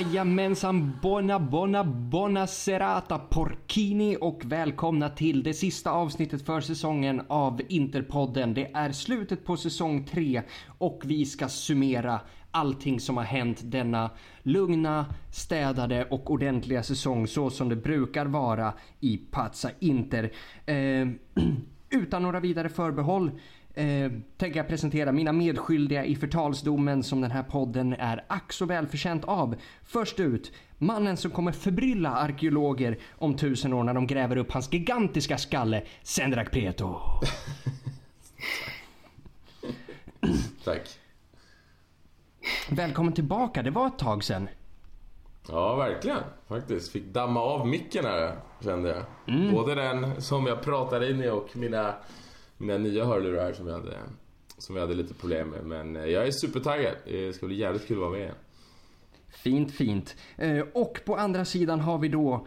Jajamensan, bona bona bona serata porcini och välkomna till det sista avsnittet för säsongen av Interpodden. Det är slutet på säsong 3 och vi ska summera allting som har hänt denna lugna, städade och ordentliga säsong så som det brukar vara i Pazza Inter. Eh, utan några vidare förbehåll eh, tänker jag presentera mina medskyldiga i förtalsdomen som den här podden är ack så välförtjänt av. Först ut, mannen som kommer förbrylla arkeologer om tusen år när de gräver upp hans gigantiska skalle, Sendrak Preto. Tack. Välkommen tillbaka, det var ett tag sedan. Ja, verkligen. Faktiskt. Fick damma av micken här, kände jag. Mm. Både den som jag pratade in i och mina, mina nya hörlurar som jag, hade, som jag hade lite problem med. Men eh, jag är supertaggad. Det ska bli jävligt kul att vara med igen. Fint, fint. Eh, och på andra sidan har vi då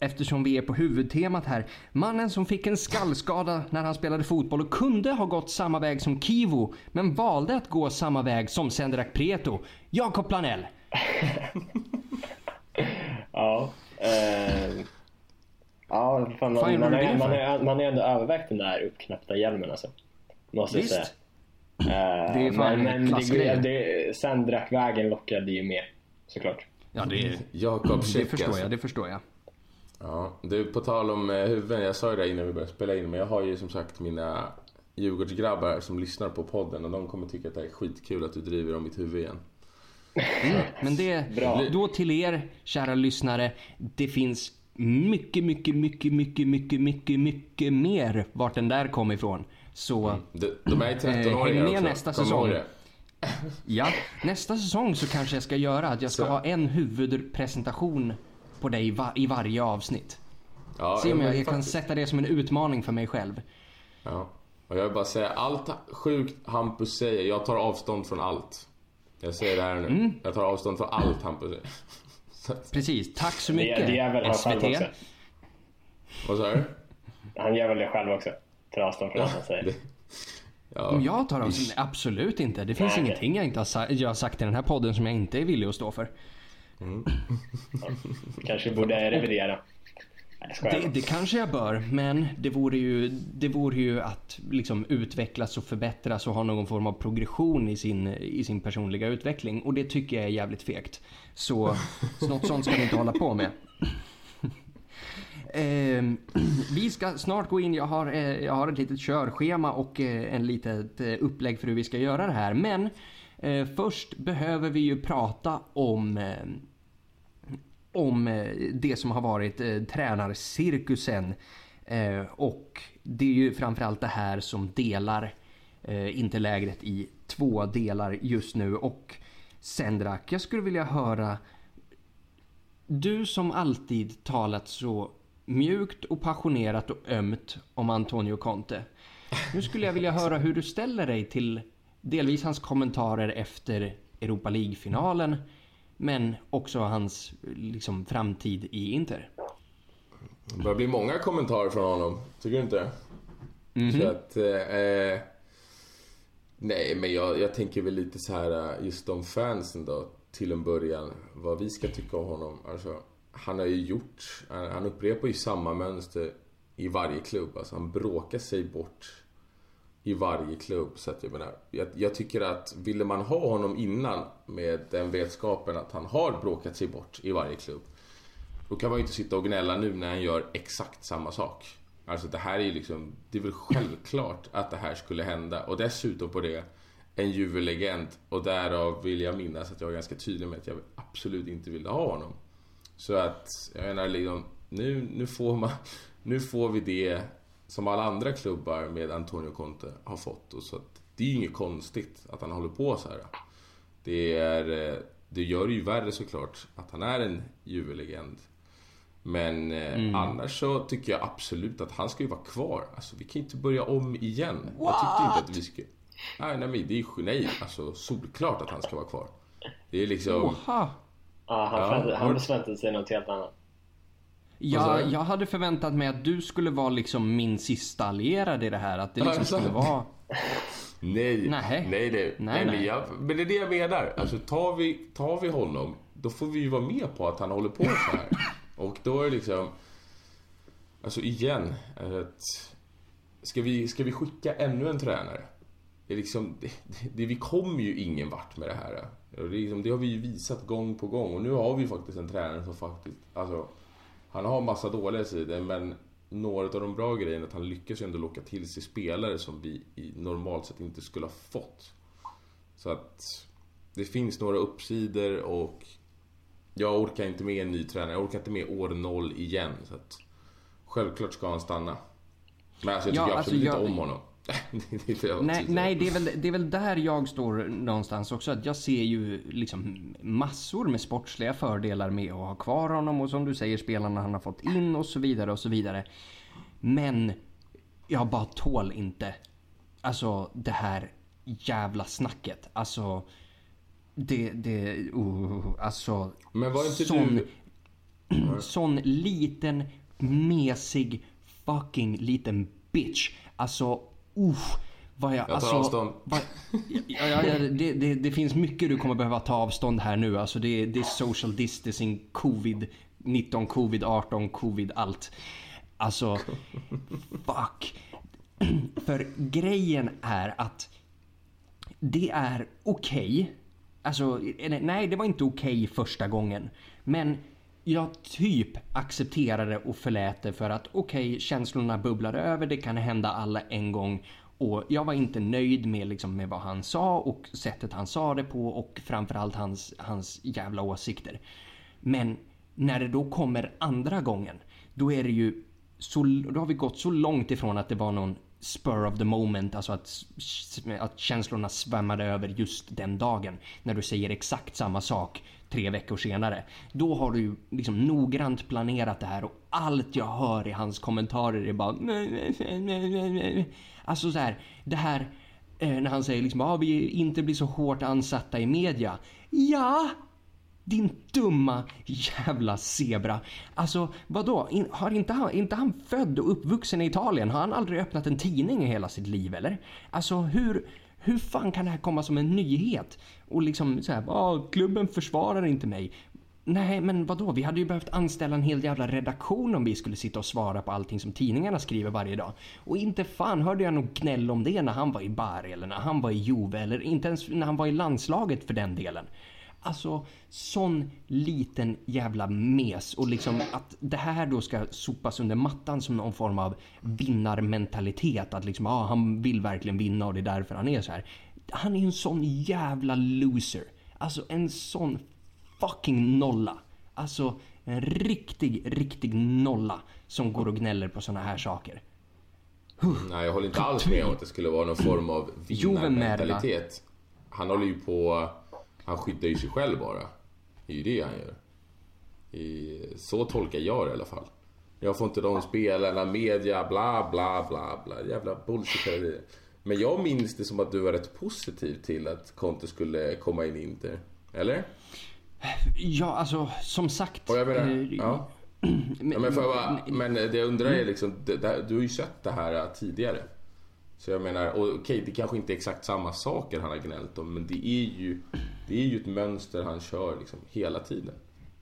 Eftersom vi är på huvudtemat här. Mannen som fick en skallskada när han spelade fotboll och kunde ha gått samma väg som Kivo men valde att gå samma väg som Sendrak Preto. Jakob Planell. ja. Eh, ja, fan, man, man, man, är, man, är, man är ändå övervägt den där uppknäppta hjälmen alltså. Måste Visst. jag säga. Eh, det är fan men, men det, det, Sendrak-vägen lockade ju mer såklart. Ja, det, Jakob det förstår jag. Det förstår jag. Ja, du på tal om eh, huvuden. Jag sa ju det innan vi började spela in. Men jag har ju som sagt mina Djurgårdsgrabbar som lyssnar på podden. Och de kommer tycka att det är skitkul att du driver om mitt huvud igen. Mm, men det, Bra. då till er kära lyssnare. Det finns mycket, mycket, mycket, mycket, mycket, mycket, mycket mer vart den där kom ifrån. Så... Mm. De, de är 13-åringar också. nästa Kom säsong. Ja, nästa säsong så kanske jag ska göra att jag ska så. ha en huvudpresentation på dig va i varje avsnitt. Ja, Se om jag, jag kan sätta det som en utmaning för mig själv. Ja. Och jag vill bara säga, allt sjukt Hampus säger, jag tar avstånd från allt. Jag säger det här nu. Mm. Jag tar avstånd från allt Hampus säger. Precis, tack så mycket det, det väl SVT. Vad sa du? Han gör väl det själv också. Avstånd från allt han säger. Ja, jag tar avstånd? Absolut inte. Det finns Nej, ingenting jag inte har, jag har sagt i den här podden som jag inte är villig att stå för. Mm. Ja, kanske borde revidera. Det, det, kanske jag bör, men det vore ju, det vore ju att liksom utvecklas och förbättras och ha någon form av progression i sin, i sin personliga utveckling. Och det tycker jag är jävligt fegt. Så, så något sånt ska vi inte hålla på med. Eh, vi ska snart gå in, jag har, eh, jag har ett litet körschema och eh, en litet eh, upplägg för hur vi ska göra det här. Men eh, först behöver vi ju prata om eh, om eh, det som har varit eh, tränarcirkusen. Eh, och det är ju framförallt det här som delar eh, interlägret i två delar just nu. Och Sendrak, jag skulle vilja höra du som alltid talat så mjukt och passionerat och ömt om Antonio Conte. Nu skulle jag vilja höra hur du ställer dig till delvis hans kommentarer efter Europa League-finalen men också hans liksom, framtid i Inter. Det börjar bli många kommentarer från honom, tycker du inte? Mm -hmm. Så att... Eh, nej, men jag, jag tänker väl lite så här just de fansen då, till en början. Vad vi ska tycka om honom. Alltså, han har ju gjort... Han, han upprepar ju samma mönster i varje klubb. Alltså, han bråkar sig bort i varje klubb. Så att jag menar, jag, jag, tycker att ville man ha honom innan med den vetskapen att han har bråkat sig bort i varje klubb. Då kan man ju inte sitta och gnälla nu när han gör exakt samma sak. Alltså det här är ju liksom, det är väl självklart att det här skulle hända. Och dessutom på det, en juvelegend. Och därav vill jag minnas att jag var ganska tydlig med att jag absolut inte ville ha honom. Så att, jag menar liksom, nu, nu får man, nu får vi det som alla andra klubbar med Antonio Conte har fått. Och så att det är ju inget konstigt att han håller på så här. Det, är, eh, det gör det ju värre såklart att han är en Juve-legend. Men eh, mm. annars så tycker jag absolut att han ska ju vara kvar. Alltså vi kan ju inte börja om igen. What? Jag tyckte inte att vi ska... Nej, nej men det är ju nej, alltså solklart att han ska vara kvar. Det är liksom... Oha. Ja, han, ja, han förväntade sig något helt annat. Ja, jag hade förväntat mig att du skulle vara liksom min sista allierade i det här. Att det liksom skulle vara... Nej, nej, nej, nej, nej. Men, jag, men det är det jag menar. Alltså tar vi, tar vi honom, då får vi ju vara med på att han håller på så här. Och då är det liksom... Alltså igen, att, ska, vi, ska vi skicka ännu en tränare? Det är liksom, det, det, vi kommer ju ingen vart med det här. Det, liksom, det har vi ju visat gång på gång och nu har vi faktiskt en tränare som faktiskt, alltså, han har massa dåliga sidor men några av de bra grejerna att han lyckas ju ändå locka till sig spelare som vi normalt sett inte skulle ha fått. Så att det finns några uppsidor och jag orkar inte med en ny tränare. Jag orkar inte med år noll igen. Så att självklart ska han stanna. Men alltså jag tycker ja, absolut alltså, jag... inte om honom. Nej, nej det, är väl, det är väl där jag står någonstans också. Att jag ser ju liksom massor med sportsliga fördelar med att ha kvar honom och som du säger spelarna han har fått in och så vidare och så vidare. Men jag bara tål inte alltså det här jävla snacket. Alltså det, det, uh, alltså. Men var inte sån, du... sån liten mesig fucking liten bitch. Alltså usch. Vad jag, jag tar alltså, avstånd. Vad, ja, ja, det, det, det, finns mycket du kommer behöva ta avstånd här nu. Alltså det, det är social distancing, covid 19, covid 18, covid allt. Alltså, fuck. För grejen är att det är okej. Okay. Alltså, nej det var inte okej okay första gången. Men jag typ accepterade och förlät det för att okej, okay, känslorna bubblade över, det kan hända alla en gång. Och jag var inte nöjd med, liksom, med vad han sa och sättet han sa det på och framförallt hans, hans jävla åsikter. Men när det då kommer andra gången, då är det ju så, då har vi gått så långt ifrån att det var någon spur of the moment, alltså att, att känslorna svämmade över just den dagen. När du säger exakt samma sak tre veckor senare. Då har du liksom noggrant planerat det här och allt jag hör i hans kommentarer är bara... Alltså så här, det här eh, när han säger liksom att ah, vi inte blir så hårt ansatta i media. Ja, din dumma jävla zebra. Alltså vadå? har inte han, inte han född och uppvuxen i Italien? Har han aldrig öppnat en tidning i hela sitt liv eller? Alltså hur, hur fan kan det här komma som en nyhet? Och liksom så här, ah, klubben försvarar inte mig. Nej, men vadå? Vi hade ju behövt anställa en hel jävla redaktion om vi skulle sitta och svara på allting som tidningarna skriver varje dag. Och inte fan hörde jag nog gnäll om det när han var i Bari eller när han var i Juve eller inte ens när han var i landslaget för den delen. Alltså, sån liten jävla mes. Och liksom att det här då ska sopas under mattan som någon form av vinnarmentalitet. Att liksom, ah, han vill verkligen vinna och det är därför han är så här. Han är en sån jävla loser. Alltså en sån fucking nolla. Alltså en riktig, riktig nolla som går och gnäller på såna här saker. Nej, jag håller inte alls med om att det skulle vara någon form av vinnarmentalitet. Han håller ju på han skyddar ju sig själv bara. Det är ju det han gör. I, så tolkar jag det i alla fall. Jag får inte de spelarna, media, bla bla bla bla. Jävla bullshit. Men jag minns det som att du var rätt positiv till att Conte skulle komma in i Inter. Eller? Ja, alltså som sagt. Och jag menar, äh, ja. men, ja, men, bara, men det jag undrar är liksom, du har ju sett det här tidigare. Så jag menar, och okej det kanske inte är exakt samma saker han har gnällt om men det är ju, det är ju ett mönster han kör liksom hela tiden.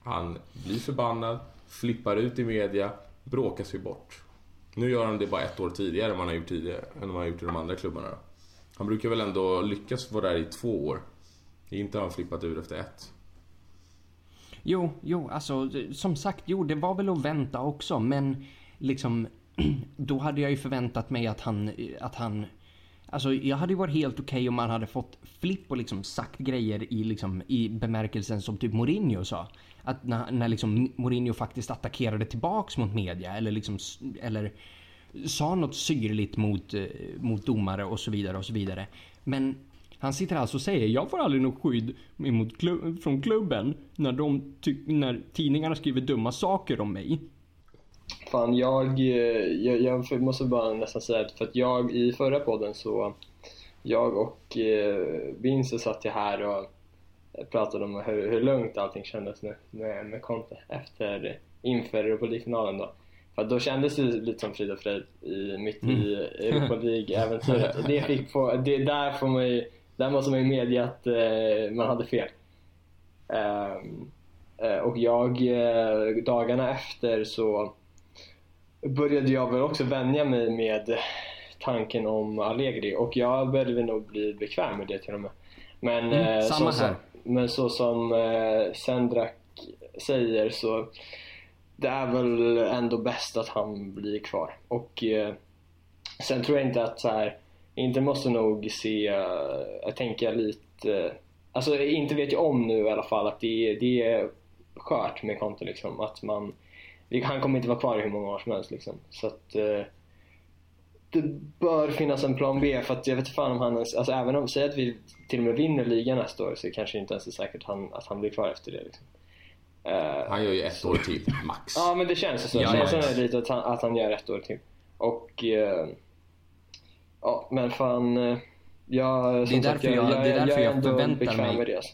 Han blir förbannad, flippar ut i media, bråkar sig bort. Nu gör han det bara ett år tidigare än vad han har gjort tidigare, än vad han har gjort i de andra klubbarna. Han brukar väl ändå lyckas vara där i två år. Inte har han flippat ur efter ett. Jo, jo, alltså som sagt, jo det var väl att vänta också men liksom då hade jag ju förväntat mig att han, att han Alltså jag hade ju varit helt okej okay om man hade fått flipp och liksom sagt grejer i, liksom, i bemärkelsen som typ Mourinho sa. Att när, när liksom Mourinho faktiskt attackerade tillbaks mot media eller liksom, eller sa något syrligt mot, eh, mot domare och så vidare och så vidare. Men han sitter alltså och säger jag får aldrig något skydd emot klubb, från klubben när, de när tidningarna skriver dumma saker om mig. Fan, jag, jag, jag måste bara nästan säga att för att jag i förra podden så jag och eh, Vince satt ju här och pratade om hur, hur lugnt allting kändes nu med, med Conte efter, inför Europa League-finalen då. För då kändes det lite som Frida Fröjd i, mitt mm. i Europa League-äventyret. Och det fick på, det, där, får man ju, där måste man ju medge att eh, man hade fel. Um, Eh, och jag, eh, dagarna efter så började jag väl också vänja mig med tanken om Allegri och jag började nog bli bekväm med det till och med. Men, Mm, eh, samma så, här. Som, men så som eh, Sendrak säger så det är väl ändå bäst att han blir kvar. Och eh, sen tror jag inte att så här, inte måste nog se, eh, jag tänker lite, alltså inte vet jag om nu i alla fall att det, är- det är skört med Conte liksom. Att man, han kommer inte vara kvar i hur många år som helst liksom. Så att eh, det bör finnas en plan B för att jag vet inte fan om han ens, alltså även om, säg att vi till och med vinner ligan nästa år så kanske det inte ens är säkert han, att han blir kvar efter det liksom. Eh, Han gör ju ett år till, max. Ja men det känns så. Känslan ja. är lite att han, att han gör ett år till. Och... Eh, ja men fan... Eh, jag, Det är därför jag- det är därför är jag ändå förväntar bekväm mig- med det. alltså.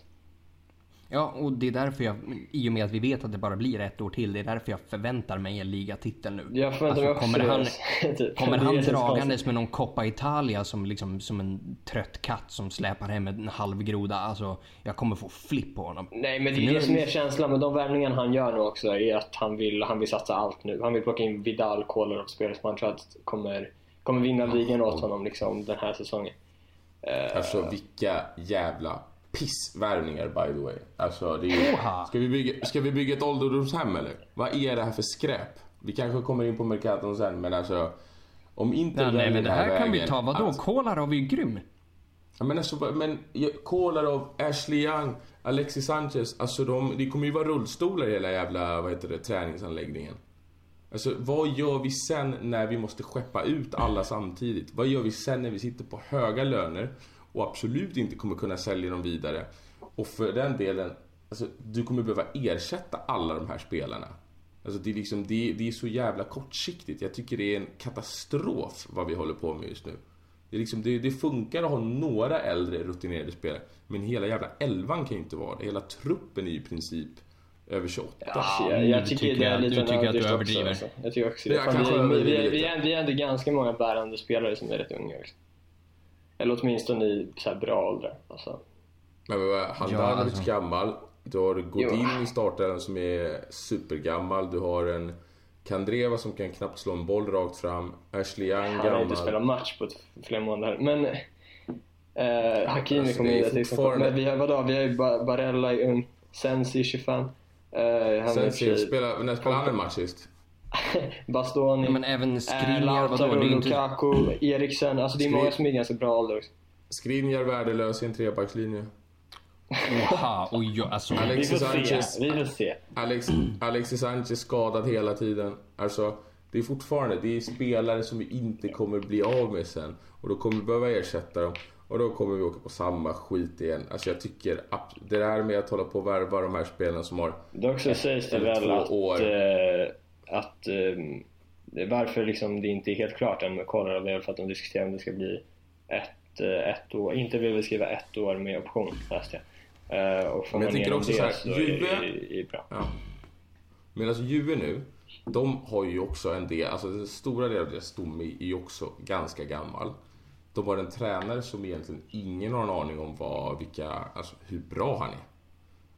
Ja, och det är därför jag, i och med att vi vet att det bara blir ett år till, det är därför jag förväntar mig en ligatitel nu. Jag förväntar mig också kommer det, han, alltså. typ. kommer han dragandes med någon Coppa Italia som, liksom, som en trött katt som släpar hem en halv groda? Alltså, jag kommer få flipp på honom. Nej men det är det som är känslan med de värvningarna han gör nu också är att han vill, han vill satsa allt nu. Han vill plocka in Vidal, Kolarov, spelare som han tror att kommer, kommer vinna ligan åt honom liksom den här säsongen. Alltså vilka jävla pissvärvningar by the way. Alltså det är Oha. ska, vi bygga, ska vi bygga ett ålderdomshem eller? Vad är det här för skräp? Vi kanske kommer in på Mercaton sen men alltså om inte Nej, nej men det här kan vi vägen ta. Vadå? att- Kolarov är ju grym. Ja, men alltså, men Kolarov, Ashley Young, Alexis Sanchez, alltså de, det kommer ju vara rullstolar i hela jävla, vad heter det, träningsanläggningen. Alltså vad gör vi sen när vi måste skeppa ut alla samtidigt? Vad gör vi sen när vi sitter på höga löner och absolut inte kommer kunna sälja dem vidare? Och för den delen, alltså du kommer behöva ersätta alla de här spelarna. Alltså det är liksom, det, det är så jävla kortsiktigt. Jag tycker det är en katastrof vad vi håller på med just nu. Det, är liksom, det, det funkar att ha några äldre rutinerade spelare. Men hela jävla elvan kan ju inte vara det. Hela truppen är i princip över 28. Alltså, jag, nu jag tycker, tycker det är jag- lite en tycker att du överdrift också, överdriver. Alltså. Jag tycker också Det är Fan, vi, vi, överdriver vi, är, vi är ändå ganska många bärande spelare som är rätt unga. Liksom. Eller åtminstone i så här bra åldrar. Alltså. Men vad- Handanovic Ja, alltså. gammal. Du har Godin Jo. i starten som är supergammal. Du har en Kandreva som kan knappt slå en boll rakt fram. Ashley Young Han har inte gammal. spelat match på flera månader. Men eh, Hakimi Alltså, kommer in fortfarande- Men vi har, vadå, vi har ju Ba- Barella i ung. Sensi 25. Eh, han är i och Sen för sig- spelar, när spelade han en match sist? Bastoni. Ja, men även eh, Skriniar, vadå? Lautaro, Det inte... Lukaku, Eriksen. Alltså det är många som är ganska bra ålder också. Skriniar värdelös i en trebackslinje. Oha, oj, alltså. Vi Alexis får se. Sanchez. Vi får se. Alex, Alexis Sanchez skadad hela tiden. Alltså, det är fortfarande det är spelare som vi inte kommer bli av med sen. Och då kommer vi behöva ersätta dem. Och då kommer vi åka på samma skit igen. Alltså jag tycker att det där med att hålla på och värva de här spelarna som har... Dock så sägs det väl att, år. Att eh, varför liksom det inte är helt klart än med Kolarov är för att de diskuterar om det ska bli ett, eh, ett år, inte vill vi skriva ett år med option läste jag. Eh, och får Men jag igenom också det så här, så är Juve- det är bra. Ja. Medan Juve nu, de har ju också en del, alltså den stora delen av deras stomme är ju också ganska gammal. De har en tränare som egentligen ingen har en aning om vad, vilka, alltså hur bra han är.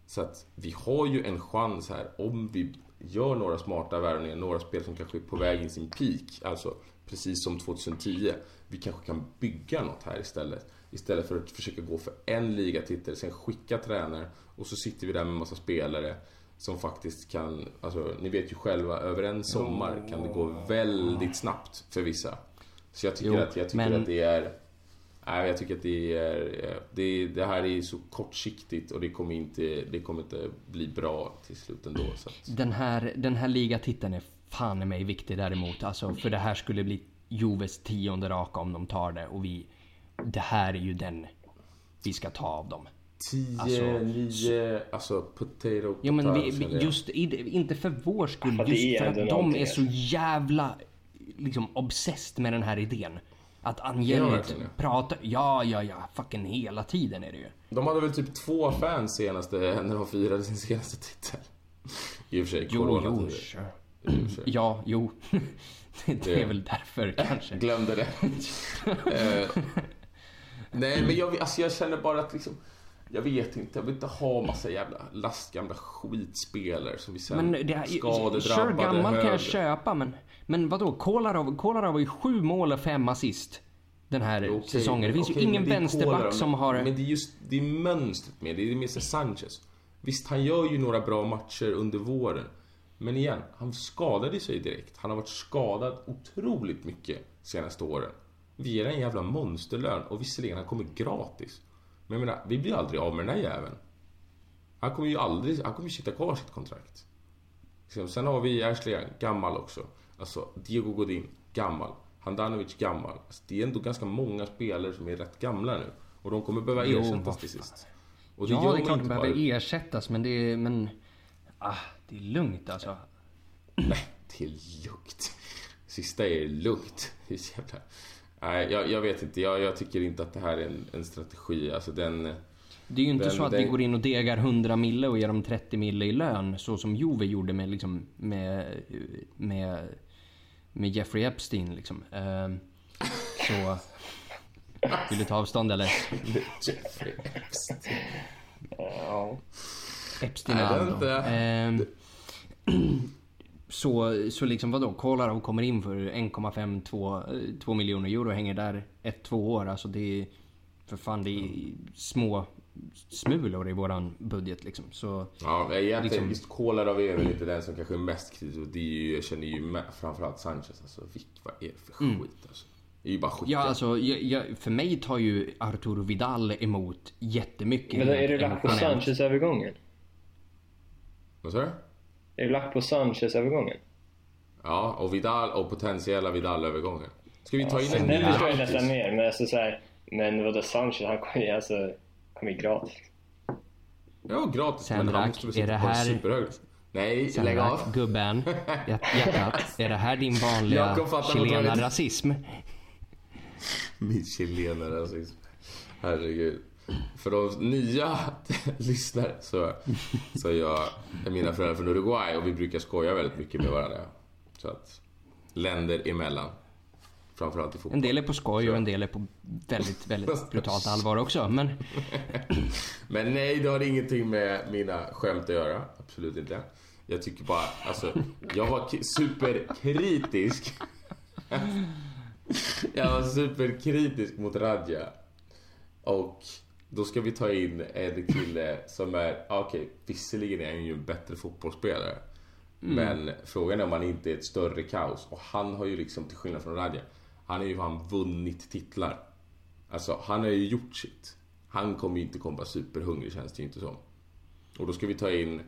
Så att vi har ju en chans här om vi gör några smarta värvningar, några spel som kanske är på väg in sin peak, alltså precis som 2010. Vi kanske kan bygga något här istället. Istället för att försöka gå för en ligatitel, sen skicka tränare och så sitter vi där med en massa spelare som faktiskt kan, alltså ni vet ju själva, över en sommar kan det gå väldigt snabbt för vissa. Så jag tycker, Jo, att, jag tycker men- att det är Nej, jag tycker att det är... Det, det här är så kortsiktigt och det kommer inte, det kommer inte bli bra till slut ändå. Så att, Den här, den här ligatiteln är fan i mig viktig däremot. Alltså, för det här skulle bli Joves tionde raka om de tar det. Och vi... Det här är ju den vi ska ta av dem. 10, Alltså, 9, alltså potato, Ja men vi, just inte för vår skull, just för att de är så jävla liksom obsessed med den här idén. Att verkligen, ja. pratar, ja ja ja, fucking hela tiden är det ju. De hade väl typ två fans senaste, när de firade sin senaste titel. I och för sig, Jo, jo, sure. Ja, jo. det är väl därför kanske. Glömde det. Eh, nej, men jag, alltså jag känner bara att liksom... Jag vet inte, jag vill inte ha massa jävla lastgamla skitspelare som vi sen Men det här, skadedrabbade kör gammal kan jag köpa men, men vadå? Kolarov, Kolarov har ju sju mål och fem assist den här Okej, säsongen. Det finns okej, ju ingen det vänsterback Kolarov, som har... Men det är just det är mönstret med det. är med Sanchez. Visst, han gör ju några bra matcher under våren. Men igen, han skadade sig direkt. Han har varit skadad otroligt mycket senaste åren. Vi ger en jävla monsterlön och visserligen, han kommer gratis. Men jag menar, vi blir aldrig av med den här jäveln. Han kommer ju aldrig, han kommer sitta kvar sitt kontrakt. Sen har vi Ashley Young, gammal också. Alltså, Diego Godin, gammal. Handanovic, gammal. Alltså, det är ändå ganska många spelare som är rätt gamla nu. Och de kommer behöva Jo, ersättas vad till sist. Och ja, gör det är klart de behöver bara- ersättas men det är... Men... Ah, det är lugnt alltså. Nej, det är lugnt. Sista är lugnt. Det är jävla... Nej, jag, jag vet inte. Jag, jag tycker inte att det här är en, en strategi. Alltså den... Det är ju inte Den- så att vi den- går in och degar 100 mille och ger dem 30 mille i lön så som Juve gjorde med liksom med, med, med Jeffrey Epstein liksom. Ehm, så... Vill du ta avstånd eller? Jeffrey Epstein. Ja. Epstein Nej, det inte- Ehm, så, så liksom vadå? Kolarov kommer in för 1,5 2, 2 miljoner euro och hänger där ett, två år. Alltså det är... För fan det är små smulor i våran budget liksom. Så... Ja, egentligen Liksom- just Kolarov är väl inte den som kanske är mest kritisk. Och det är ju, jag känner ju med, framförallt Sanchez. Alltså, Vic, vad är det för skit alltså? Det är ju bara skit. Mm. Ja, alltså, jag, jag, för mig tar ju Arturo Vidal emot jättemycket. Men är du lack på. Sanchez-övergången? Vad sa du? Är du lack på Sanchez-övergången? Ja, och Vidal och potentiella Vidal-övergången. Ska vi ta in en Den ny förstår jag nästan mer, men alltså så här, Men vadå Sanchez, han kommer ju alltså... Kommer ju gratis. Ja, gratis. men han måste väl är sitta det på här- superhög. Nej, lägg av. gubben, hjärt- hjärtat. Är det här din vanliga chilena-rasism? Min chilenare rasism. Herregud. För de nya lyssnare så, så är jag är mina föräldrar från Uruguay och vi brukar skoja väldigt mycket med varandra. Så att länder emellan. Framförallt i fotboll. En del är på skoj och en del är på väldigt, väldigt brutalt allvar också. Men Men nej, det har ingenting med mina skämt att göra. Absolut inte. Jag tycker bara, alltså, jag var superkritisk. jag var superkritisk mot Radja. Och då ska vi ta in en kille som är, okej, visserligen är han ju en bättre fotbollsspelare. Men frågan är om han inte är ett större kaos. Och han har ju liksom, till skillnad från Radja, han har ju fan vunnit titlar. Alltså, han har ju gjort sitt. Han kommer ju inte komma superhungrig känns det ju inte som. Och då ska vi ta in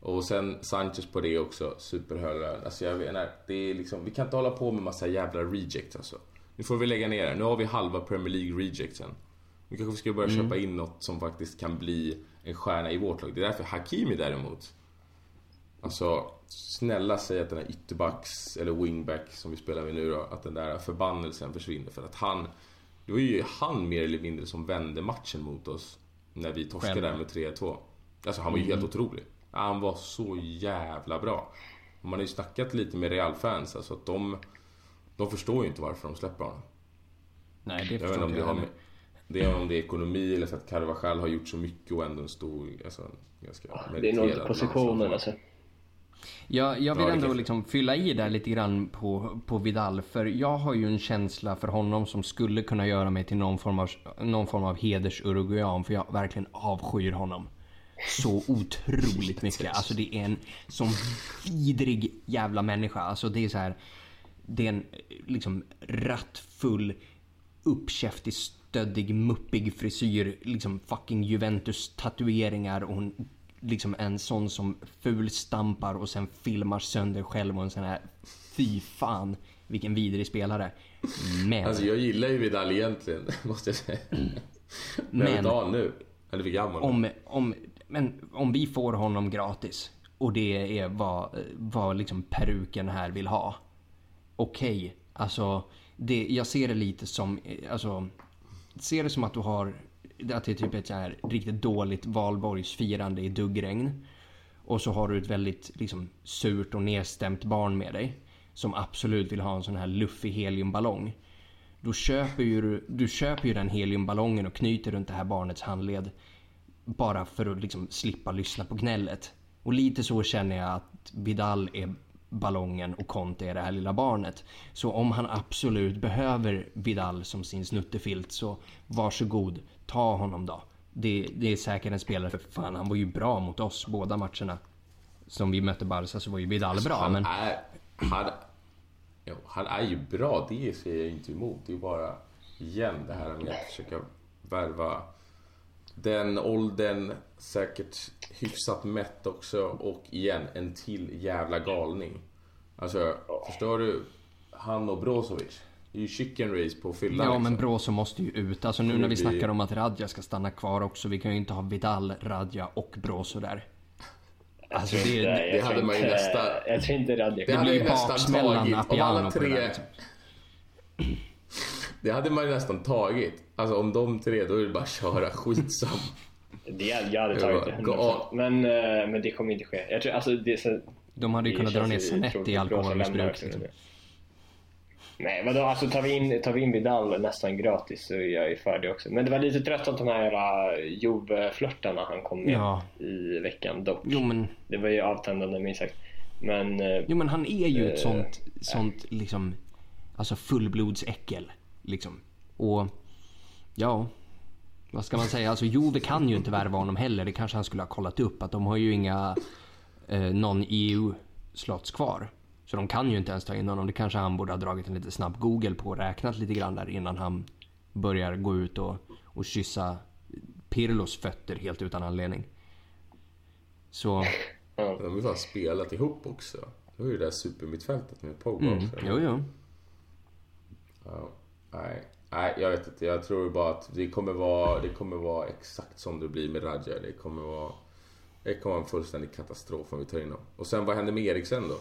och sen Sanchez på det också, superhög lön. Alltså jag menar, det är liksom, vi kan inte hålla på med massa jävla rejects alltså. Nu får vi lägga ner det. Nu har vi halva Premier League rejectsen. Nu kanske vi ska börja köpa in något som faktiskt kan bli en stjärna i vårt lag. Det är därför Hakimi däremot. Alltså, snälla säg att den här ytterbacks, eller wingback som vi spelar med nu då, att den där förbannelsen försvinner. För att han, det var ju han mer eller mindre som vände matchen mot oss. När vi torskade där med 3-2. Alltså han var ju helt otrolig. Han var så jävla bra. Man har ju snackat lite med Real-fans, alltså att de, de förstår ju inte varför de släpper honom. nej, det Jag förstår inte jag heller. med, det är om det är ekonomi eller för att Carvajal har gjort så mycket och ändå en stor, alltså ganska Det är nog positionen alltså. Jag, jag vill Ja, ändå liksom fylla i där lite grann på, på Vidal. För jag har ju en känsla för honom som skulle kunna göra mig till någon form av, någon form av heders-uruguayan. För jag verkligen avskyr honom. Så otroligt mycket. Alltså det är en sån vidrig jävla människa. Alltså det är så här. Det är en liksom rattfull, uppkäftig, stöddig, muppig frisyr. Liksom fucking Juventus-tatueringar och hon liksom en sån som fulstampar och sen filmar sönder själv och en sån här fy fan vilken vidrig spelare. Men, Alltså jag gillar ju Vidal egentligen, måste jag säga. Men, Men- jag nu. Eller för gammal. om, om, men om vi får honom gratis och det är vad, vad liksom peruken här vill ha. Okej, alltså det, jag ser det lite som, alltså ser det som att du har, att det är typ ett så här riktigt dåligt valborgsfirande i duggregn. Och så har du ett väldigt liksom surt och nedstämt barn med dig. Som absolut vill ha en sån här luffig heliumballong. Då köper ju du, du köper ju den heliumballongen och knyter runt det här barnets handled. bara för att liksom slippa lyssna på gnället. Och lite så känner jag att Vidal är ballongen och Conte är det här lilla barnet. Så om han absolut behöver Vidal som sin snuttefilt så varsågod, ta honom då. Det, det är säkert en spelare, för fan han var ju bra mot oss båda matcherna. Som vi mötte Barca så var ju Vidal bra Han men... är... Han, jo, han är ju bra, det säger jag inte emot. Det är bara, igen, det här med att försöka värva den åldern, säkert hyfsat mätt också och igen, en till jävla galning. Alltså, förstår du? Han och Brozovic. Det är ju chicken race på fyllan Ja men liksom. Brozo måste ju ut. Alltså nu när vi snackar om att Radja ska stanna kvar också. Vi kan ju inte ha Vidal, Radja och Brozo där. Alltså det, Nej, det, det hade man ju inte- nästan- Jag tror inte Radja Det det hade blir ju nästan baksmällan tagit, om alla det tre- där liksom. Det hade man ju nästan tagit. Alltså om de tre, då är det bara att köra skitsam. Det, jag hade Det tagit det 100%. gal- Men, eh, men det kommer inte ske. Jag tror, alltså, det, så, De hade ju det kunnat dra ner tråkigt i alkoholmissbruk. Liksom. Nej, vadå? Alltså tar vi, in, tar vi in Vidal nästan gratis så är jag ju för det också. Men det var lite tröttsamt de här jävla Juve-flörtarna han kom med Ja. i veckan dock. Jo men, Det var ju avtändande minst sagt. Men eh, jo men han är ju ett Eh, sånt, sånt liksom, alltså fullblodsäckel. Liksom. Och, ja. Vad ska man säga? Alltså Juve kan ju inte värva honom heller. Det kanske han skulle ha kollat upp. Att de har ju inga eh, non-EU-slots kvar. Så de kan ju inte ens ta in honom. Det kanske han borde ha dragit en lite snabb Google på och räknat lite grann där innan han börjar gå ut och, och kyssa Pirlos fötter helt utan anledning. Så, De har ju fan spelat ihop också. Det var ju det där supermittfältet med Pogba mm, också. jo jo. Ja, nej, nej, jag vet inte. Jag tror bara att det kommer vara, det kommer vara exakt som det blir med Radja. Det kommer vara, det kommer vara en fullständig katastrof om vi tar in dem. Och sen vad händer med Eriksen då?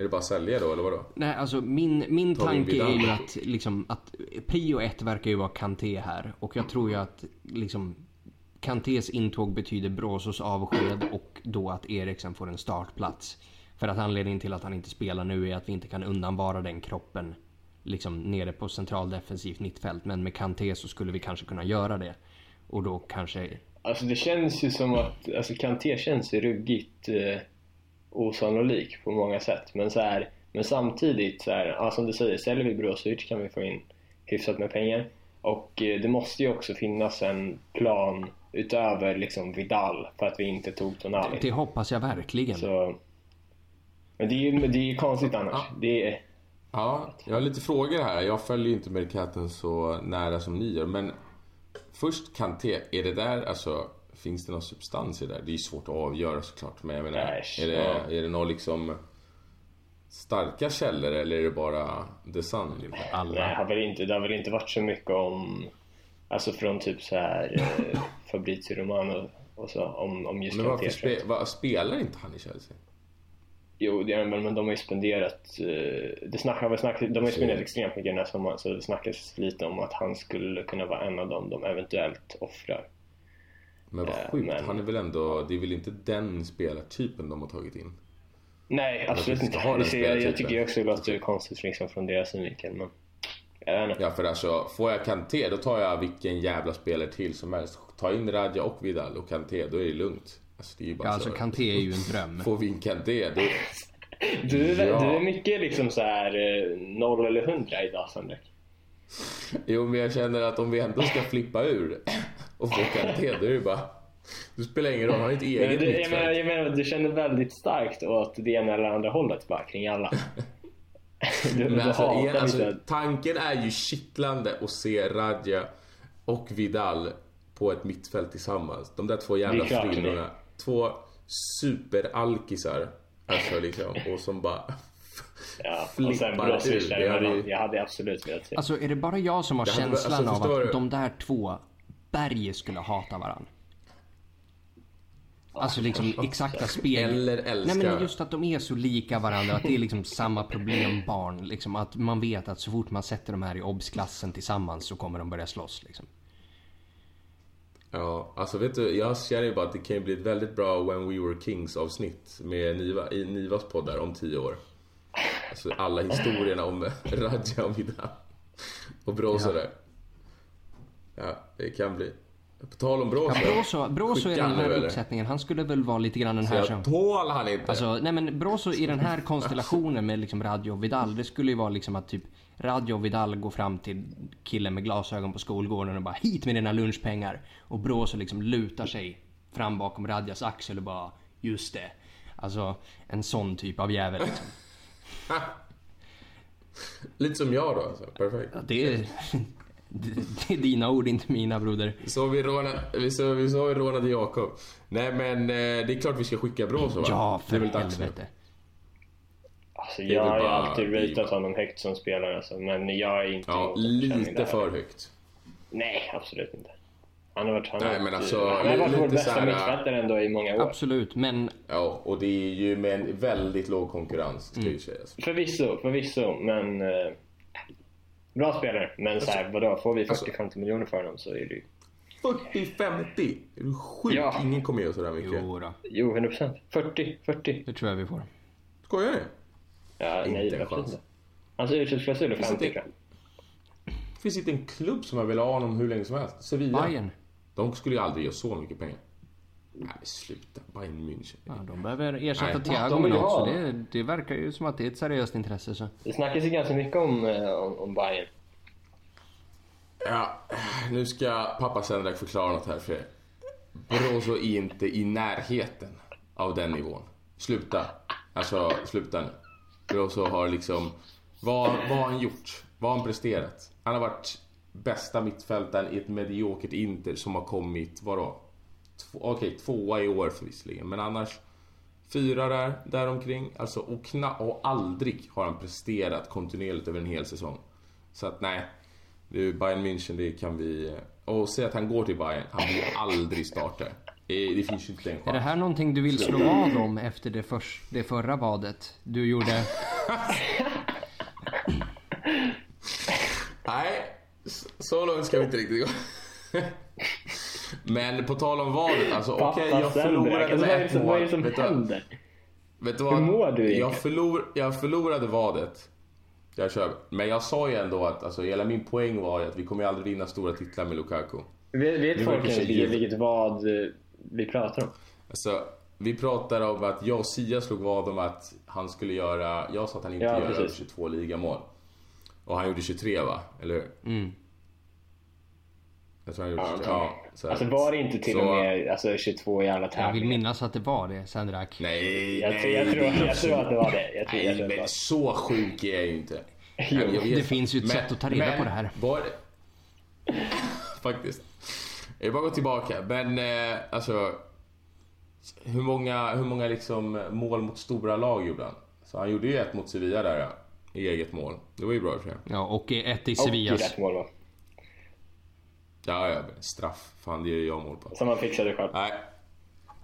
Är det bara att sälja då eller vadå? Nej, alltså min, min tanke är ju att, liksom, att prio ett verkar ju vara Kanté här. Och jag tror ju att liksom, Kantés intåg betyder Brosos avsked och då att Eriksen får en startplats. För att anledningen till att han inte spelar nu är att vi inte kan undanvara den kroppen liksom nere på centraldefensivt mittfält. Men med Kanté så skulle vi kanske kunna göra det. Och då kanske... alltså det känns ju som att, alltså Kanté känns ju ruggigt eh, osannolik på många sätt. Men så här, men samtidigt så här, ja, som du säger, säljer vi Brozovic kan vi få in hyfsat med pengar. Och eh, det måste ju också finnas en plan utöver liksom Vidal för att vi inte tog Tonali. Det hoppas jag verkligen. Så, men det är ju det är ju konstigt annars. Det är, Ja, jag har lite frågor här. Jag följer ju inte Mercaton så nära som ni gör. Men först Kanté, är det där alltså... Finns det någon substans i det där? Det är ju svårt att avgöra såklart. Men jag menar, Nej, är det, ja. är det någon liksom starka källor eller är det bara The Sun? Liksom? nej, det har väl inte, det har väl inte varit så mycket om, alltså från typ så här eh, Fabrizio Romano och så om, om just Men varför spe, var, spelar inte han i Chelsea? Jo, det är, men, men de har ju spenderat, eh, det snack, har väl snack, de har ju spenderat Så- extremt mycket den här sommaren så det snackas lite om att han skulle kunna vara en av dem de eventuellt offrar. Men vad Eh, sjukt, men- han är väl ändå... Det är väl inte den spelartypen de har tagit in? Nej, absolut inte. ha Det ser, jag, jag tycker också det låter konstigt liksom från deras synvinkel men. Ja, för alltså, får jag Kanté, då tar jag vilken jävla spelare till som helst. Ta in Radja och Vidal och Kanté, då är det lugnt. Alltså, det är ju bara Ja, alltså så. Kanté är ju en dröm. Får vi in Kanté, då... Du, är- Ja. du är mycket liksom så här eh, noll eller hundra idag Sandek. Jo, men jag känner att om vi ändå ska flippa ur och få Kanté, då är det bara... Det spelar ingen roll, han har ett Men eget du, jag, menar, mittfält. jag menar, du känner väldigt starkt åt det ena eller andra hållet bara kring alla. Du, Men du alltså, igen, alltså, lite- tanken är ju kittlande att se Radja och Vidal på ett mittfält tillsammans. De där två jävla Det frillorna. Två superalkisar. Alltså liksom, och som bara... Ja, och sen flippar Brozovic. Det hade Jag hade absolut velat se. Alltså är det bara jag som har Det hade varit- känslan alltså, av att du? de där två berg skulle hata varandra? Alltså liksom exakta spel. Eller älska. Nej men just att de är så lika varandra. Att det är liksom samma problembarn. Liksom att man vet att så fort man sätter de här i obs-klassen tillsammans så kommer de börja slåss. Liksom. Ja, alltså vet du, jag känner ju bara att det kan ju bli ett väldigt bra When We Were Kings avsnitt med Niva, i Nivas poddar om tio år. Alltså alla historierna om Radja och Vidal. Och Brozo Ja. där. Ja, det kan bli. På tal om Brozo. Ja, Brozo, Brozo i den här uppsättningen, han skulle väl vara lite grann den Så här jag som... tål han inte. Alltså, nej men Brozo i den här konstellationen med liksom Radio Vidal, det skulle ju vara liksom att typ Radio Vidal går fram till killen med glasögon på skolgården och bara hit med dina lunchpengar. Och Brozo liksom lutar sig fram bakom Radjas axel och bara just det. Alltså en sån typ av jävel liksom. Lite som jag då alltså. Perfekt. Ja, det, är, det, är dina ord, inte mina broder. Så vi rånade, vi så, vi så vi rånade Jakob. Nej men eh, det är klart vi ska skicka Brozo va? Ja, det är för väl dags helvete. Alltså, är jag har ju bara- alltid ratat honom högt som spelare alltså, men jag är inte Ja, lite för högt. Nej, absolut inte. Han har varit, han Nej, men alltså, han har varit vår bästa här- mittfältare ändå i många år. Absolut, men Ja, och det är ju med en väldigt låg konkurrens ska Mm. ju sägas. Förvisso, förvisso, men... Bra spelare, men så här, vadå, får vi Alltså- 40-50 miljoner för honom så är det ju... 40-50! Är du sjuk? Ja. Ingen kommer ge sådär mycket. jo då, Jo, 100%. 40, 40. det tror jag vi får. Skojar ni? Ja, Inte nej, en absolut chans. inte. Hans ursäktsklausul är Finns 50 det- tror jag. Det finns inte en klubb som har velat ha honom hur länge som helst. Sevilla. Bayern. De skulle ju aldrig ge så mycket pengar. Nej, sluta. Bayern München. Ja, de behöver ersätta Nej. Thiago med något, så det, det verkar ju som att det är ett seriöst intresse. Så. Det snackas ju ganska mycket om, eh, om, om Bayern. Ja, nu ska pappa Sendrak förklara något här för er. Brozo är inte i närheten av den nivån. Sluta. Alltså, sluta nu. Brozo har liksom... Vad, vad har han gjort? Vad har han presterat? Han har varit bästa mittfältaren i ett mediokert Inter som har kommit, vadå? Okej, tvåa i år förvisserligen, men annars fyra där, däromkring. Alltså, och, kna, och aldrig har han presterat kontinuerligt över en hel säsong. Så att nej, du, Bayern München, det kan vi... Och säg att han går till Bayern, han blir aldrig startare. Det, det finns ju inte en Är det chans. här någonting du vill slå vad om efter det, förs- det förra vadet du gjorde? Nej, så långt ska vi inte riktigt gå. Men på tal om vadet, alltså okej, jag förlorade Alltså, med ett vad är det mål. som Vet händer? Vet du Hur vad? mår du jag, förlor, jag förlorade vadet. Jag kör. Men jag sa ju ändå att alltså, hela min poäng var ju att vi kommer aldrig vinna stora titlar med Lukaku. Vet, vet Nu folk ens vilket, vad eh, vi pratar om? Alltså, vi pratar om att jag och Sia slog vad om att han skulle göra... Jag sa att han inte Ja, gör över precis. 22 ligamål. Och han gjorde 23 va? Eller hur? Mm. Jag tror han gjorde Ja, 23. Ja, så Alltså var det inte till Så- och med alltså, 22 i alla Jag vill tävlingar? minnas att det var det, Sendrak. Nej, Jag, nej. tror, jag, tror, är jag tror att det var det. Jag tror, jag Nej, tror att det men var. så sjuk är jag ju inte. Jo, jag vet. det finns ju ett sätt att ta reda på det här. Var det... Faktiskt. Jag vill bara gå tillbaka. Men eh, alltså... Hur många, hur många liksom mål mot stora lag gjorde han? Så han gjorde ju ett mot Sevilla där ja, i eget mål. Det var ju bra i och för sig. Ja, och ett i Och Sevillas. rätt mål va? Ja, ja, men straff. Fan, det är jag mål på. Som han fixade själv. Nej.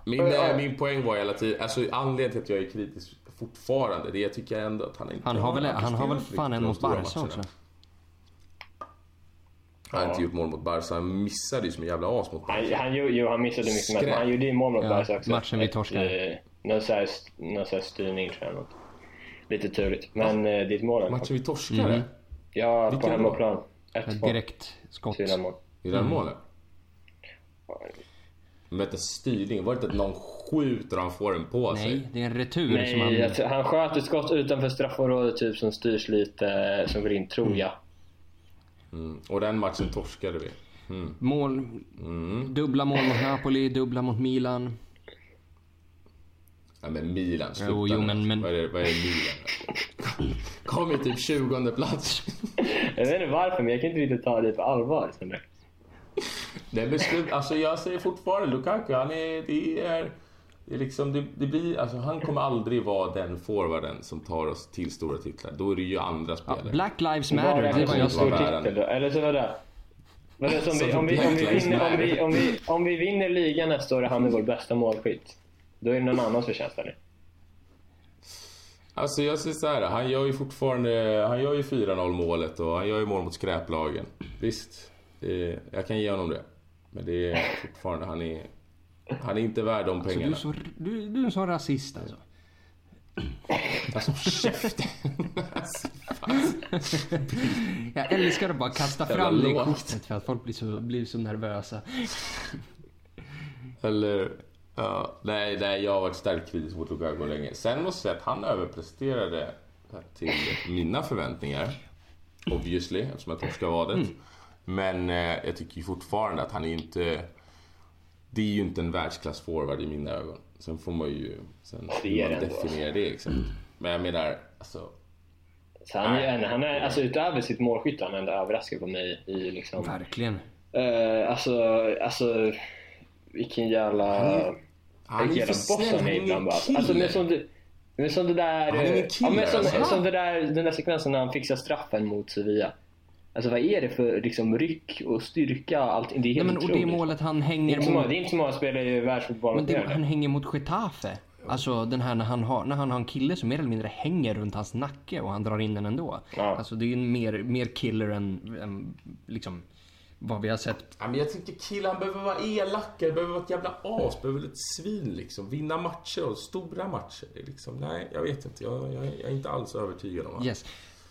Min, Ja, ja. eh, min poäng var hela tiden, alltså anledningen till att jag är kritisk fortfarande, det är jag tycker ändå att han inte Han har väl, han har väl fan en mot Barca också. Han har inte gjort mål mot Barca, han missade ju som en jävla as mot Han, Barca. han, jo, jo, han missade mycket men Skräp. han gjorde ju mål mot Ja, Barca också. matchen vi Ett, torskade. eh, Någon sån här, någon sån här styrning tror jag. Något. Lite turligt. Men eh, ditt mål. Matchen vi torskade? Mm. Ja, på Vilken då? hemmaplan. Ett 1-2. direkt skott. Fyra mål. I den målet? Med en styrning, var det inte att någon skjuter och han får den på Nej, sig? det är en retur som Nej, han... jag tror- han sköt ett skott utanför straffområdet typ som styrs lite, eh, som går in tror jag. Mm. Och den matchen torskade vi. Mm. Mål, dubbla mål mot Napoli, dubbla mot Milan. Ja men Milan, sluta Jo, jo, men- men- Vad, är det, vad är Milan? Kom ju typ 20 plats. Jag vet inte varför men jag kan inte riktigt ta det på allvar. sen där. Nej men slut, alltså jag säger fortfarande Lukaku, han är, det är, det är liksom, det, det blir, alltså han kommer aldrig vara den forwarden som tar oss till stora titlar. Då är det ju andra Ja, spelare. Black Lives Matter, det var jag en stor titel då? Eller så vadå? Vadå, som vi, Som om, vi, om, vi vinner, om, vi, om, vi, om vi vinner ligan nästa år och han är vår bästa målskytt. Då är det någon annans förtjänst eller? Alltså jag säger så här, han gör ju fortfarande, han gör ju 4-0 målet och han gör ju mål mot skräplagen. Visst, det, jag kan ge honom det. Men det är fortfarande, han är, han är inte värd de Så du, är pengarna. så, du, du är en sån rasist alltså. Alltså käften. Alltså, Jag älskar att bara kasta fram det kortet för att folk blir så, blir så nervösa. Eller, ja, nej, nej, jag har varit starkt kritisk mot Lukaku länge. Sen måste jag säga att han överpresterade till mina förväntningar. Obviously, eftersom jag torskade vadet. Mm. Men eh, jag tycker ju fortfarande att han är inte... Det är ju inte en världsklass-forward i mina ögon. Sen får man ju... Sen hur är man definierar det exakt. Men jag menar, alltså... Så han, är, han är, alltså utöver sitt målskytte, han är ändå överraskad på mig i liksom... Verkligen. Eh, alltså, alltså, vilken jävla... Han är vilken ju jävla för boss snäll, han han är är ibland bara. Alltså, men kille. som, det, men som det där... Han är eh, ja, men kille, som, alltså. som det där, den där sekvensen när han fixar straffen mot Sevilla. Alltså vad är det för liksom, ryck och styrka och allting? Det är Nej, helt men, och otroligt. det målet han det, är hänger inte så många, mot... det är inte så många spelare i världsfotbollen Men det, han hänger mot Getafe. Alltså den här när han, har, när han har en kille som mer eller mindre hänger runt hans nacke och han drar in den ändå. Ja. Alltså det är ju mer, mer killer än, än liksom vad vi har sett. Ja, men jag tycker killar han behöver vara elaka, behöver vara ett jävla as, behöver vara ett svin liksom. Vinna matcher och stora matcher. Är Liksom, nej, jag vet inte. Jag, jag, jag är inte alls övertygad om det. Yes.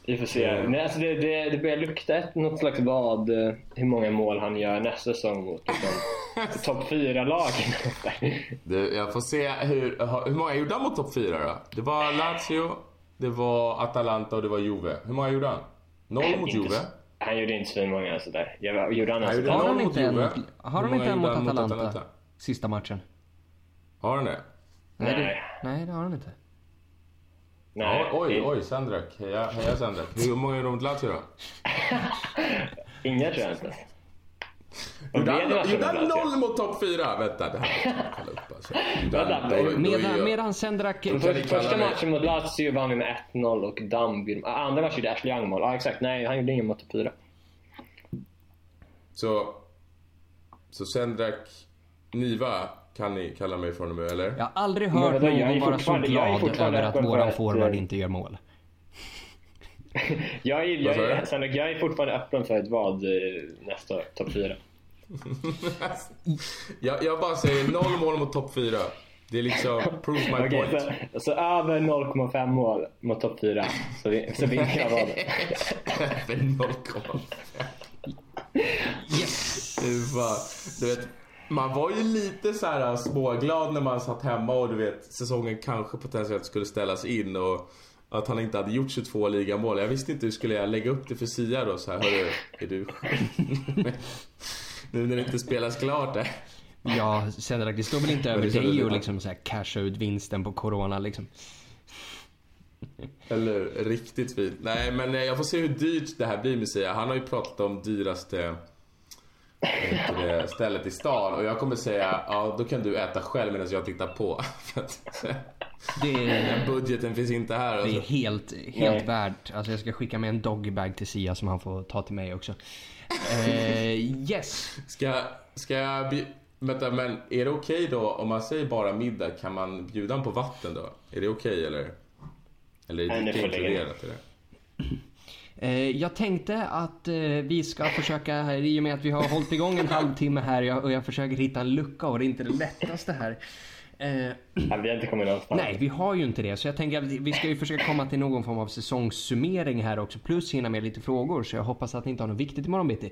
Vi får se. Nej, alltså det, det, det börjar lukta ett, något slags vad eh, hur många mål han gör nästa säsong mot liksom, topp 4-lagen. Det, jag får se hur, hur många gjorde han mot topp 4 då? Det var Lazio, det var Atalanta och det var Juve. Hur många gjorde han? Noll mot Inte Juve. Han gjorde inte så många sådär. Jag, gjorde han Han gjorde Har noll han mot inte en mot, har han inte en mot Atalanta? Sista matchen? Har han det? Nej, Nej. det, nej, det har han inte. Nej, Ja, oj, oj, Sandrak. Heja, heja Sandrak. Hur många gjorde de mot Lazio då? Inga tror jag inte. Gjorde han, noll mot topp 4? Vänta, det här måste jag kolla upp alltså. Vänta, då- då Medan, medan Sendrak... För, första matchen mot Lazio vann vi med 1-0 och Damby... Ah, Andra matchen gjorde Ashley Young mål. Ja, exakt. Nej, han gjorde ingen mot topp 4. Så, så Sendrak Niva kan ni kalla mig från och med, eller? Jag har aldrig hört jag någon vara så jag glad över att för våran forward eh, inte gör mål. Jag är, jag, är, du? Sandra, jag är fortfarande öppen för ett vad eh, nästa år, topp 4. jag, jag bara säger noll mål mot topp 4. Det är liksom, proves my Okej, point. så, så över 0,5 mål mot topp 4 så, vi, så vinner jag vadet. För 0,5. Yes! Det är bara, du vet, man var ju lite så här småglad när man satt hemma och du vet säsongen kanske potentiellt skulle ställas in och att han inte hade gjort 22 ligamål. Jag visste inte hur skulle jag lägga upp det för Sia då så här, hörru, är du... nu när det inte spelas klart där. Ja, Sendrak, det står väl inte över dig att liksom så här casha ut vinsten på corona liksom. Eller riktigt fint. Nej men eh, jag får se hur dyrt det här blir med Sia. Han har ju pratat om dyraste det, stället i stan och jag kommer säga ja då kan du äta själv medan jag tittar på. Det är, den budgeten finns inte här det är alltså. helt, helt Nej. värt. Alltså jag ska skicka med en doggybag till Sia som han får ta till mig också. Eh, yes! Ska, ska jag bju- Vänta men är det okej då om man säger bara middag kan man bjuda honom på vatten då? Är det okej eller? Eller Nej, är det lägga inkluderat i det? Eh, jag tänkte att eh, vi ska försöka, i och med att vi har hållit igång en halvtimme här och jag försöker hitta en lucka och det är inte det lättaste här. Eh, Ja, vi har inte kommit någonstans. nej, vi har ju inte det. Så jag tänker att vi ska ju försöka komma till någon form av säsongssummering här också. Plus hinna med lite frågor. Så jag hoppas att ni inte har något viktigt imorgon bitti.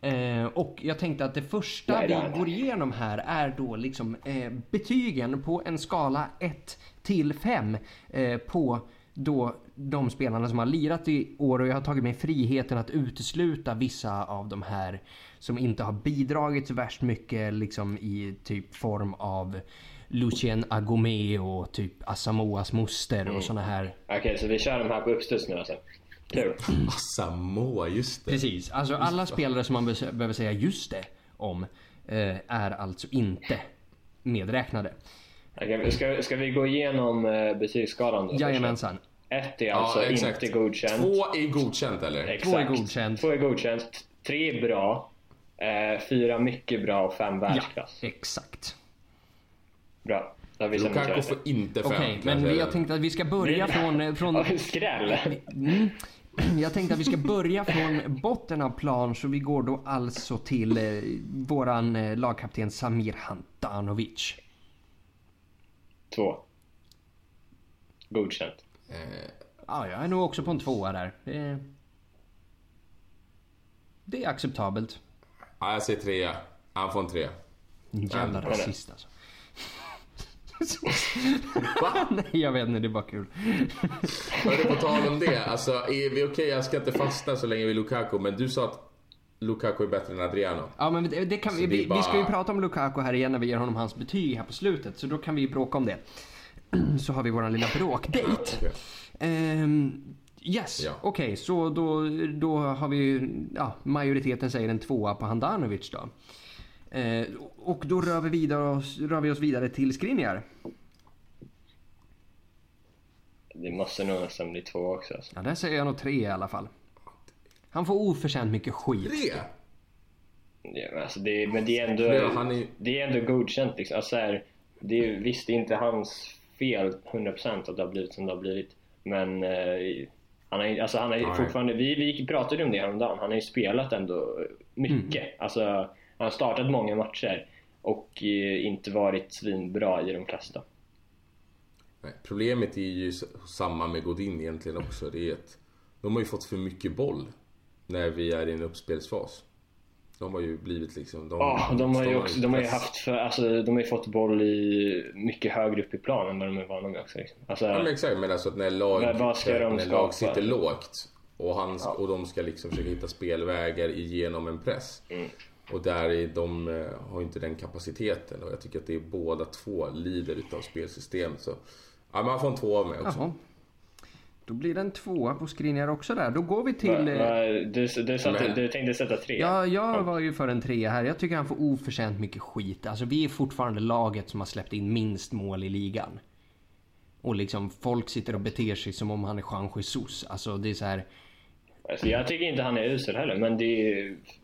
Eh, och jag tänkte att det första vi går igenom här är då liksom eh, betygen på en skala 1 till 5 eh, på då de spelarna som har lirat i år och jag har tagit mig friheten att utesluta vissa av de här som inte har bidragit så värst mycket liksom i typ form av Lucien Agome och typ Asamoas moster Mm. och såna här. Okej, så vi kör de här på uppstuds nu alltså. Kul. Ah, Samoa, just det. Precis, alltså alla spelare som man be- behöver säga just det om eh, är alltså inte medräknade. Okej, ska, ska vi gå igenom eh, betygsskalan då? Jajamensan. Ett är alltså inte godkänt. Två är godkänt eller? Exakt. Två är godkänt. Två är godkänt. Tre är bra. Eh, fyra mycket bra och fem Ja, världsklass. exakt. Bra. Lukaku får inte fem. Okej, kan men jag tänkte att vi ska börja från... eh, från Skräll! Mm. Jag tänkte att vi ska börja från botten av plan så vi går då alltså till eh, våran eh, lagkapten Samir Handanovic. Två. Godkänt. Eh, Ja, jag är nog också på en tvåa där. Det är, det är acceptabelt. ja, jag säger trea. Han får en trea. Jävla rasist alltså. Va? Nej, jag vet inte. Det är bara kul. Hörru, på tal om det. Alltså, är vi okej? Jag ska inte fastna så länge vid Lukaku, men du sa att Lukaku är bättre än Adriano. Ja, men det, kan vi, det bara- vi ska ju prata om Lukaku här igen när vi ger honom hans betyg här på slutet. Så då kan vi bråka om det. Så har vi våran lilla bråkdate. Okej. Ehm, yes, Ja. okej. så då, då har vi ja, majoriteten säger en tvåa på Handanovic då. Eh, och då rör vi, vidare oss, rör vi oss vidare till Skriniar. Det måste nog nästan bli två också. Alltså. Ja, där säger jag nog tre i alla fall. Han får oförtjänt mycket skit. Tre? Ja, men alltså det, men det är ändå, Ja, han är- det är ändå godkänt. Liksom. Alltså, så här, det är, visst, det är inte hans fel 100% att det har blivit som det har blivit. Men eh, han har, alltså, han har Nej. fortfarande, vi, vi pratade om det häromdagen, han har ju spelat ändå mycket. Alltså, han har startat många matcher och eh, inte varit svinbra i de flesta. Nej, problemet är ju samma med Godin egentligen också. Det är att de har ju fått för mycket boll när vi är i en uppspelsfas. De har ju blivit liksom... De, Ja, de har ju också, de har ju haft för, alltså, de har ju fått boll i mycket högre upp i planen än vad de är vana med också. Liksom. Alltså, Ja men exakt, men alltså att när lag, Men vad ska de när skapa? lag sitter lågt och, han, och de ska liksom försöka hitta spelvägar igenom en press. Mm. Och där är de eh, har inte den kapaciteten och jag tycker att det är båda två lider utav spelsystemet. Så ja, man får en två av mig också. Jaha. Då blir det en tvåa på Skriniar också där. Då går vi till... Va- eh, va- du, du, satte, du tänkte sätta tre? Ja, jag var ju för en trea här. Jag tycker han får oförtjänt mycket skit. Alltså vi är fortfarande laget som har släppt in minst mål i ligan. Och liksom folk sitter och beter sig som om han är Juan Jesus. Alltså det är så här... Alltså, jag tycker inte han är usel heller, men det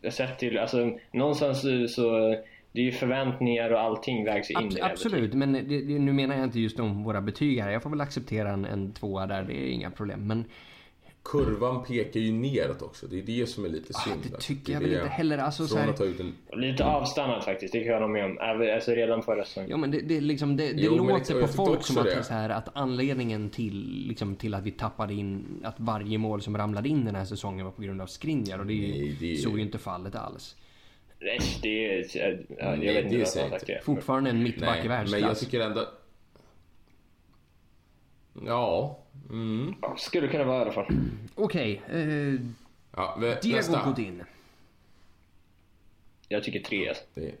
är sett till, alltså någonstans så, det är ju förväntningar och allting vägs in i Abs- det absolut, men det, det, nu menar jag inte just om våra betyg här. Jag får väl acceptera en, en tvåa där, det är inga problem. Men Kurvan pekar ju neråt också. Det är det som är lite synd. Ah, det tycker Det jag väl det. inte heller. Alltså, så här, en... Lite avstannat faktiskt, det kan jag hålla med om. Alltså redan förra säsongen. Ja men det, det, liksom, det, det Jo, låter liksom, på folk som att, det. det är så här, att anledningen till, liksom, till att vi tappade in, att varje mål som ramlade in den här säsongen var på grund av Skriniar och det är ju, Nej, det är- så är ju inte fallet alls. Nej, det är, ja, jag Nej, vet det inte är vad sagt det. Fortfarande en mittback i Nej, men jag världsklass. tycker ändå... Ja. Mm. Ja, Skulle kunna vara i alla fall. Okej, eh, ja vä- Diego nästa. Godin. Jag tycker tre. Det är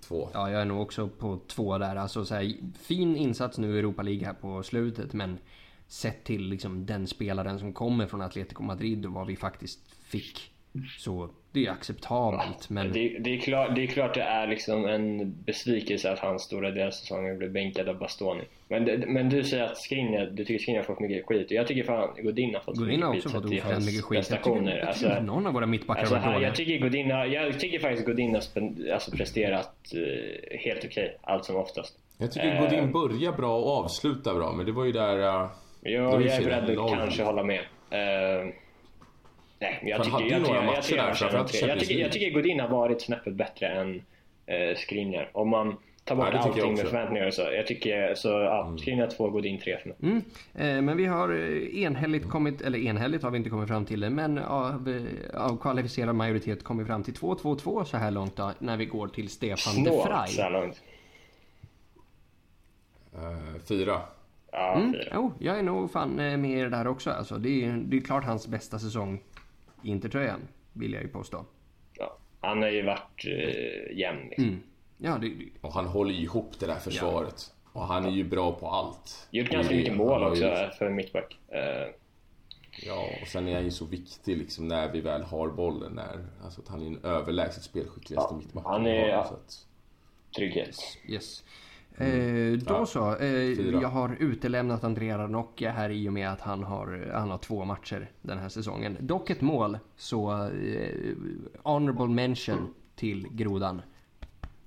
två. Ja, jag är nog också på två där. Alltså, så här, fin insats nu i Europa League här på slutet, men sett till liksom, den spelaren som kommer från Atletico Madrid och vad vi faktiskt fick. Så det är acceptabelt, men... Det, det, är klart, det är klart det är liksom en besvikelse att han stora delar av säsongen blev bänkad av Bastoni. Men, det, men du säger att Skriniar, du tycker Skriniar har fått mycket skit. Och jag tycker fan Godin har fått Godin har mycket också skit fått hans mycket skit. Jag tycker, jag Alltså, tycker någon av våra mittbackar Alltså, har varit jag, tycker Godin har, jag tycker faktiskt Godin har alltså presterat eh, helt okej, allt som oftast. Jag tycker Eh. Godin börjar bra och avslutar bra, men det var ju där... Uh, Ja, jag är beredd att kanske hålla med. Eh, nej, men jag tycker, hade ju jag, några tycker, jag, matcher tycker, där, jag, känner framförallt tre. jag, Champions tycker, jag League. tycker Godin har varit snäppet bättre än eh, Skriniar. Om man tar bort Ja, det tycker jag allting med förväntningar och så. Jag tycker så, ja, Skriniar 2, Godin 3 för mig. Mm. Eh, Men vi har eh, enhälligt kommit, eller enhälligt har vi inte kommit fram till det, men av, eh, av kvalificerad majoritet kommit fram till 2-2-2 så här långt då, när vi går till Stefan de Snålt så här långt. uh, fyra. Ja, Mm. fyra. Jo, jag är nog fan med er där också. Alltså, det, är, det är klart hans bästa säsong Intertröjan, vill jag ju påstå. Ja. Han har ju varit eh, jämn liksom. Mm. Ja, det, det, Och han håller ju ihop det där försvaret. Och han är ju bra på allt. Gjort Det är ganska mycket mål också liksom- för en mittback. Eh, Ja, och sen är han ju så viktig liksom när vi väl har bollen. När, alltså att han är den överlägset spelskickligaste Ja, mittbacken han är- har, ja. att, trygghet. yes. Eh, då Ja, så. Eh, jag har utelämnat Andrea Ranocchia här i och med att han har, han har två matcher den här säsongen. Dock ett mål, så eh, honorable mention till Grodan.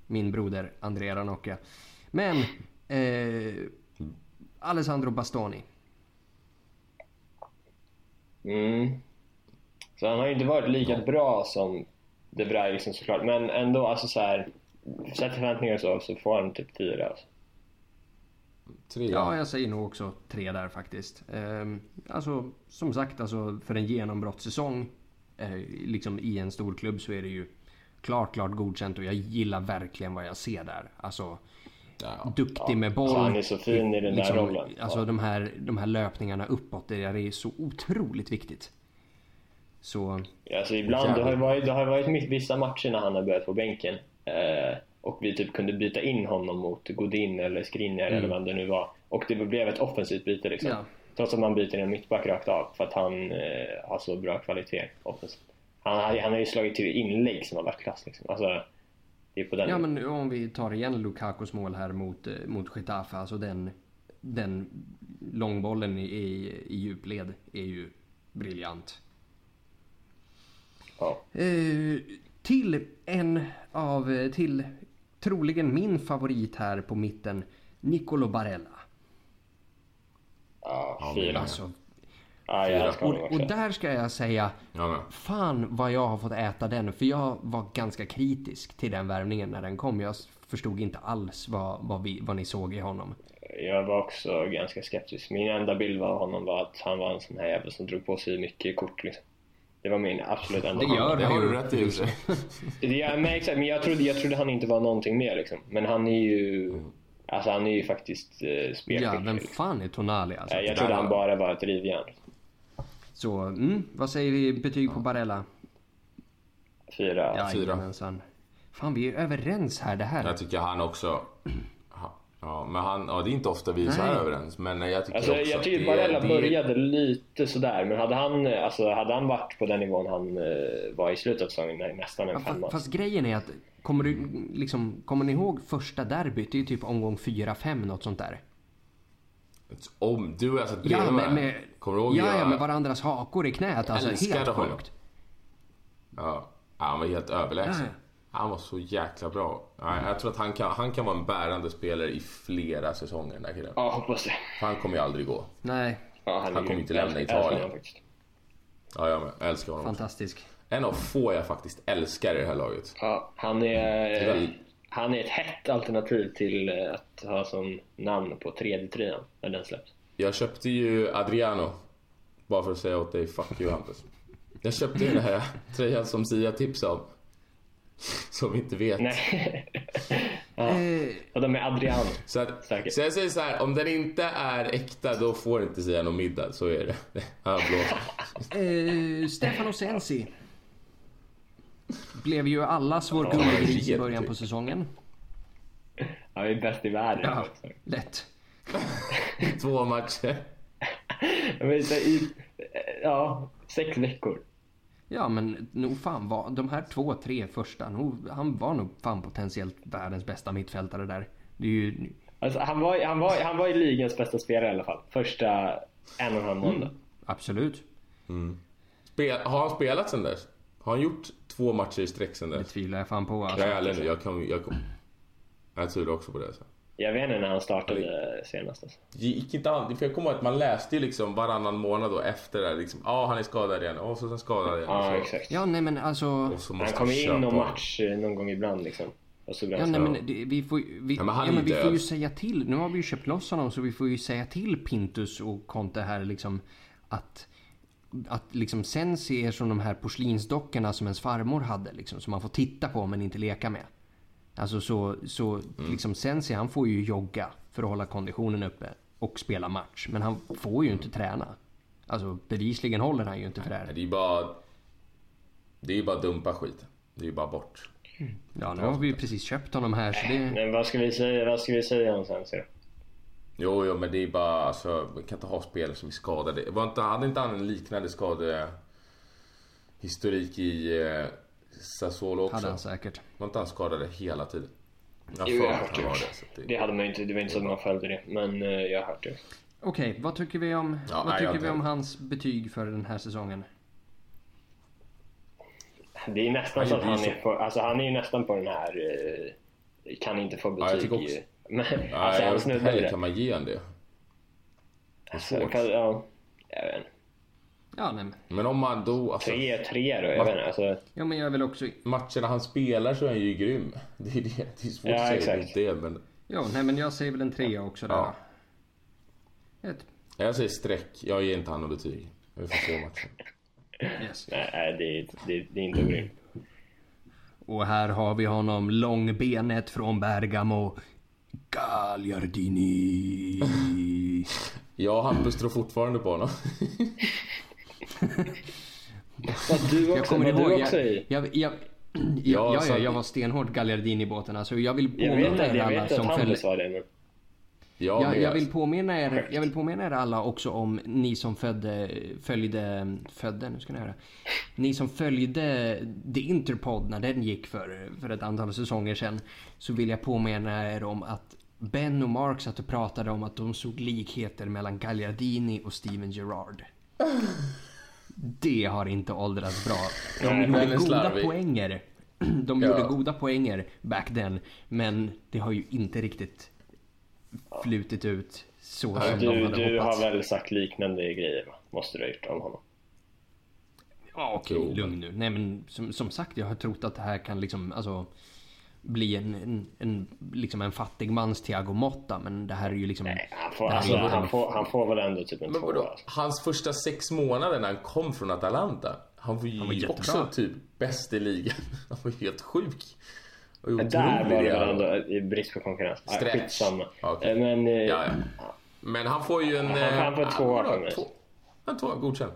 Min broder Andrea Ranocchia. Men eh, Alessandro Bastoni. Mm. Så han har ju inte varit lika bra som De Vrij liksom såklart. Men ändå, alltså så här. Till förväntningar så, så får han typ 4 alltså. Tre. Ja, jag säger nog också tre där faktiskt. Ehm, alltså, som sagt, alltså, för en genombrottssäsong eh, liksom i en stor klubb så är det ju klart, klart godkänt och jag gillar verkligen vad jag ser där. Alltså, Ja. duktig med boll. han är så fin i den där rollen. Alltså de här, de här löpningarna uppåt, det är så otroligt viktigt. Så, Alltså ibland, det har ju varit, det har ju varit vissa matcher när han har börjat på bänken och vi typ kunde byta in honom mot Godin eller Skriniar eller vem det nu var och det blev ett offensivt byte liksom. Ja. Trots att man byter en mittback rakt av för att han eh, har så bra kvalitet offensivt. Han, han har ju slagit till inlägg som har varit klass liksom. Alltså, det är på den ja men om vi tar igen Lukakos mål här mot, eh, mot Getafe, alltså den, den långbollen i, i, i djupled är ju briljant. ja. Eh, till en av, till troligen min favorit här på mitten, Nicolo Barella. Ja, fyra. Alltså, Ja, honom och, och där ska jag säga, Ja, fan vad jag har fått äta den. För jag var ganska kritisk till den värvningen när den kom. Jag förstod inte alls vad, vad, vi, vad ni såg i honom. Jag var också ganska skeptisk. Min enda bild av honom var att han var en sån här jävel som drog på sig mycket kort liksom. Det var min absolut enda Det gör Det har ju. du rätt i Ja, men exakt, men jag trodde, jag trodde han inte var någonting mer liksom. Men han är ju... Alltså han är ju faktiskt eh, Ja, spelskicklig. vem liksom. fan är Tonali alltså? Jag trodde han bara var ett rivjärn. Så, mm, vad säger vi betyg på Barella? Fyra. fyra. Jajamensan. Fan, vi är överens här. Det här. Jag tycker han också... Ja, men han, ja, det är inte ofta vi är så här Nej. överens, men jag tycker Alltså, också jag att tycker det, Barella det, började lite sådär, men hade han, alltså, hade han varit på den nivån han eh, var i slutet av säsongen, nästan en Ja, femma. fast, fast grejen är att, kommer du liksom, kommer ni ihåg första derbyt? Det är ju typ omgång 4-5 något sånt där. Om du har sett Ja, bredvid med, med, Kommer du ihåg? ja, jag, ja, med varandras hakor i knät. Alltså helt sjukt. Ja, han var helt överlägsen. Ja, ja. Han var så jäkla bra. Ja, jag tror att han kan, han kan vara en bärande spelare i flera säsonger, den där killen. Ja, hoppas det. För han kommer ju aldrig gå. Nej, Ja, Han är kommer inte lämna Italien. honom. Ja, jag med. Jag älskar honom. fantastisk. En av få jag faktiskt älskar i det här laget. Ja, han är, är väl- han är ett hett alternativ till eh, att ha som namn på tredje tröjan när den släpps. Jag köpte ju Adriano. Bara för att säga åt dig, fuck you Hampus. Jag köpte ju den här tröjan som Sia tipsade om. Som vi inte vet. Nej. ja. Eh, Och de är Adriano. Så, att, Säkert. så jag säger så här, om den inte är äkta då får inte Sia någon middag. Så är det. Han eh, Stefano Sensi. Blev ju allas vår guldgris i början på säsongen. Han är bäst i världen. Ja, också. lätt. Två matcher. Men så i, ja, sex veckor. Ja, men nog fan var de här två, tre första, nog, han var nog fan potentiellt världens bästa mittfältare där. Det är ju, Alltså, han, var, han, var, han var ju ligans bästa spelare i alla fall. Första en och en halv månad. absolut. Spel, har han spelat sen dess? Har han gjort två matcher i sträck sen Det dess? tvivlar jag fan på. Alltså. Jag är ärlig nu, jag, kan, jag, kom, jag tror också på det. Så. Jag vet inte när han startade senast. Alltså. Gick inte an, för jag kommer ihåg att man läste ju liksom varannan månad då efter det liksom, ja ah, han är skadad igen, och så sen skadad igen. Ja, och så, exakt. Ja, nej men alltså... och så Han köpa in någon honom. match eh, någon gång ibland liksom. Och så Ja, nej, men det, vi får, ju- vi, Ja, men ja, men vi får ju säga till. Nu har vi ju köpt loss honom så vi får ju säga till Pintus och Conte här liksom att att liksom Sensi är som de här porslinsdockorna som ens farmor hade liksom som man får titta på men inte leka med. Alltså så, så Mm. liksom Sensi han får ju jogga för att hålla konditionen uppe och spela match men han får ju inte träna. Alltså bevisligen håller han ju inte för det här. Det är ju bara... Det är ju bara dumpa skit. Det är ju bara bort. Ja nu har vi ju precis köpt honom här så det... Men vad ska vi säga, vad ska vi säga om Sensi då? Jo, jo, men det är bara... Alltså, man kan inte ha spelare som är skadade. Var inte, hade inte han en liknande skade... Historik i eh, Sassuolo också? Hade han säkert. Var inte han skadade hela tiden? Jag Jo, jag har hört det. var det. Det det hade man ju inte, det var inte så att man följde det. Men eh, jag har hört det. Okej, vad tycker vi om, Ja, vad nej, jag tycker vi om hans betyg för den här säsongen? Det är nästan så att han är på, alltså han är ju nästan på den här, eh, kan inte få jag betyg. tycker också. ju. Men Nej, alltså jag vet inte heller kan man ge en det. Det Alltså, kan, ja, jag vet inte. Ja, nej, men- Men om man då... Alltså, Tre, tre då, jag vet inte. Alltså, ja, men jag vill också... matcherna han spelar så är han ju grym. Det är, det, det är svårt Ja, att säga exakt. det, men... Ja, nej, men jag säger väl en trea också där. Ja. Ett. Jag säger streck. Jag ger inte han något betyg. Vi får se matchen. Yes. Nej, det, är- det, det är inte orimligt. Och här har vi honom, långbenet från Bergamo. Gagliardini. Jag och Hampus tror fortfarande på honom. Vad du också, Jag kommer ihåg, du också i. jag, jag, jag, Ja, ja, ja, så- jag var stenhård Gagliardini-båten. Alltså, jag vill påminna er alla som men... Jag, jag, vill påminna er, jag vill påminna er alla också om ni som födde, följde, födde, nu ska ni höra. Ni som följde The Interpod när den gick för, för ett antal säsonger sedan. Så vill jag påminna er om att Ben och Mark satt och pratade om att de såg likheter mellan Gagliardini och Steven Gerrard. Det har inte åldrats bra. De Nej, gjorde goda slarvig. poänger. De Ja. gjorde goda poänger back then. Men det har ju inte riktigt flutit ut så som de Du, hade du hoppats. har väl sagt liknande grejer? Måste du ha gjort om honom. Ja, okej, Jo. lugn nu. Nej, men som, som sagt, jag har trott att det här kan liksom, alltså bli en, en, en, liksom en fattig mans Thiago Motta, men det här är ju liksom... Nej, han får, det här är alltså, ju han, en- får, han får väl ändå typ en Men tvåa. vadå? Hans första sex månader när han kom från Atalanta. Han var ju Han var också typ bäst i ligan. Han var helt sjuk. Och Men Där var det väl han ändå var. i brist på konkurrens. Stretch. Skitsamma. Okej. Eh, Men... eh, Ja, ja. Men han får ju en... Han- eh, han får en tvåa från mig. Två- En tvåa, godkänd.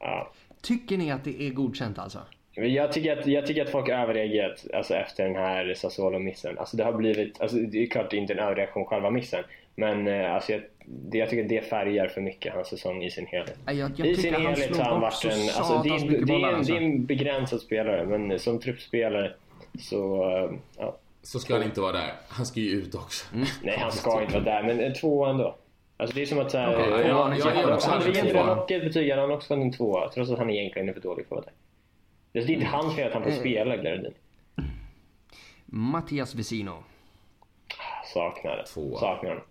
ja. Tycker ni att det är godkänt alltså? Jag tycker, att, jag tycker att folk har överreagerat alltså, efter den här Sassuolo-missen. Alltså, det har blivit, alltså, det är klart det är inte en överreaktion själva missen. Men eh, alltså, jag, det, jag tycker att det färgar för mycket hans säsong i sin helhet. Jag, jag I sin helhet har han varit så en... Alltså, det, är, det, är, alltså. det är en begränsad spelare, men som truppspelare så... eh, Ja. Så ska han inte vara där. Han ska ju ut också. Mm. Nej, han ska inte vara där, men en tvåa ändå. Alltså det är som att såhär... Okay, ja, också hade en vi gett ett betyg hade han också fått en tvåa, trots att han egentligen är för dålig för det. Det är inte hans fel att han får spela Glardin. Mattias Vesino. Saknar det. Tvåa. Saknar.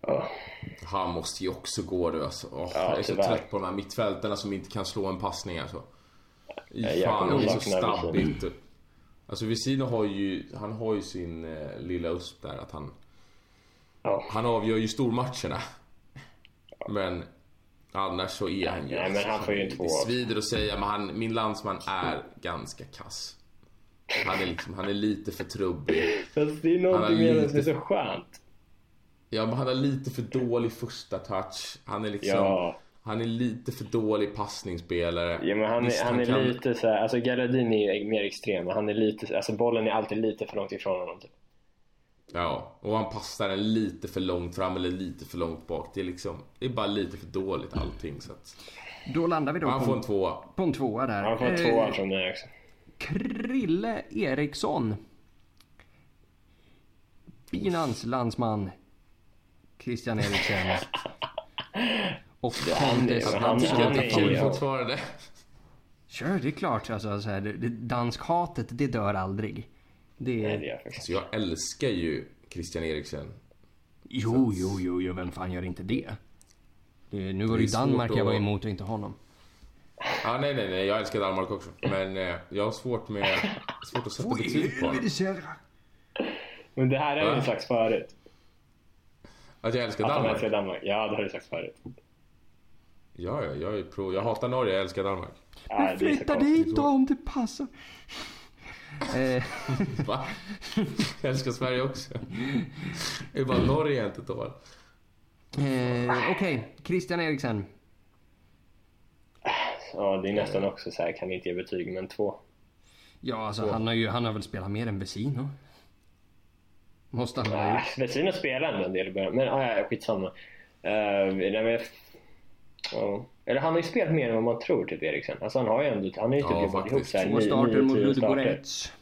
Ja. Han måste ju också gå nu alltså. Åh, Ja, jag är så trött på de här mittfältarna som inte kan slå en passning alltså. Jag Fan, det är så stabbigt. Alltså Vesino har ju, han har ju sin eh, lilla USP där att han, Ja. han avgör ju stormatcherna. Men annars så är han ju... Nej, men han får ju en Det tvåa. svider att säga, men han, min landsman är ganska kass. Han är liksom, han är lite för trubbig. Fast det är Han någonting med det som är lite- så skönt. Ja, men han har lite för dålig första touch. Han är liksom... Ja. Han är lite för dålig passningsspelare. Ja, men han, Visst, är, han är kan- lite så här, alltså Gardini är mer extrem, han är lite, alltså bollen är alltid lite för långt ifrån honom typ. Ja, och han passar den lite för långt fram eller lite för långt bak. Det är liksom... Det är bara lite för dåligt allting så att... Då landar vi då Han på, får en tvåa. på en tvåa där. Han får en Eh, tvåa från mig också. Krille Eriksson. Binans landsman Christian Eriksen. Och Contes men han- Tycker han att det är är kul ju- fortfarande. Sure, det är klart. Alltså, så här, det, det, danskhatet, det dör aldrig. Det, Nej, det gör jag faktiskt Så jag älskar ju Christian Eriksen. jo, jo, jo, jo, vem fan gör inte det? det nu var det ju Danmark jag var att- emot och inte honom. Ja, nej, nej, nej. Jag älskar Danmark också. Men eh, jag har svårt med... Svårt att sätta betyg på honom. Men det här Va? ju sagt förut. Att jag älskar Att han Danmark? älskar Danmark. Ja, det har du sagt förut. Ja, ja, jag är pro. Jag hatar Norge, jag älskar Danmark. Är så Flytta dit då om det passar. Eh, Va? Jag älskar Sverige också. Det är bara Norge jag inte tål. eh, Okej, Christian Eriksen. Ja, det är nästan också så här, kan inte ge betyg, men två. Ja, alltså han har ju han har väl spelat mer än Vesino. Måste han ha gjort. Vesino spelar ändå en del i början, men ah, ja, skitsamma. Uh, nej, men, ja. Eller han har ju spelat mer än vad man tror, typ Eriksen. Alltså han har ju ändå, han har ju typ Ja, jobbat ihop faktiskt. så här, Två nio, starter mot starter. Ludogorets.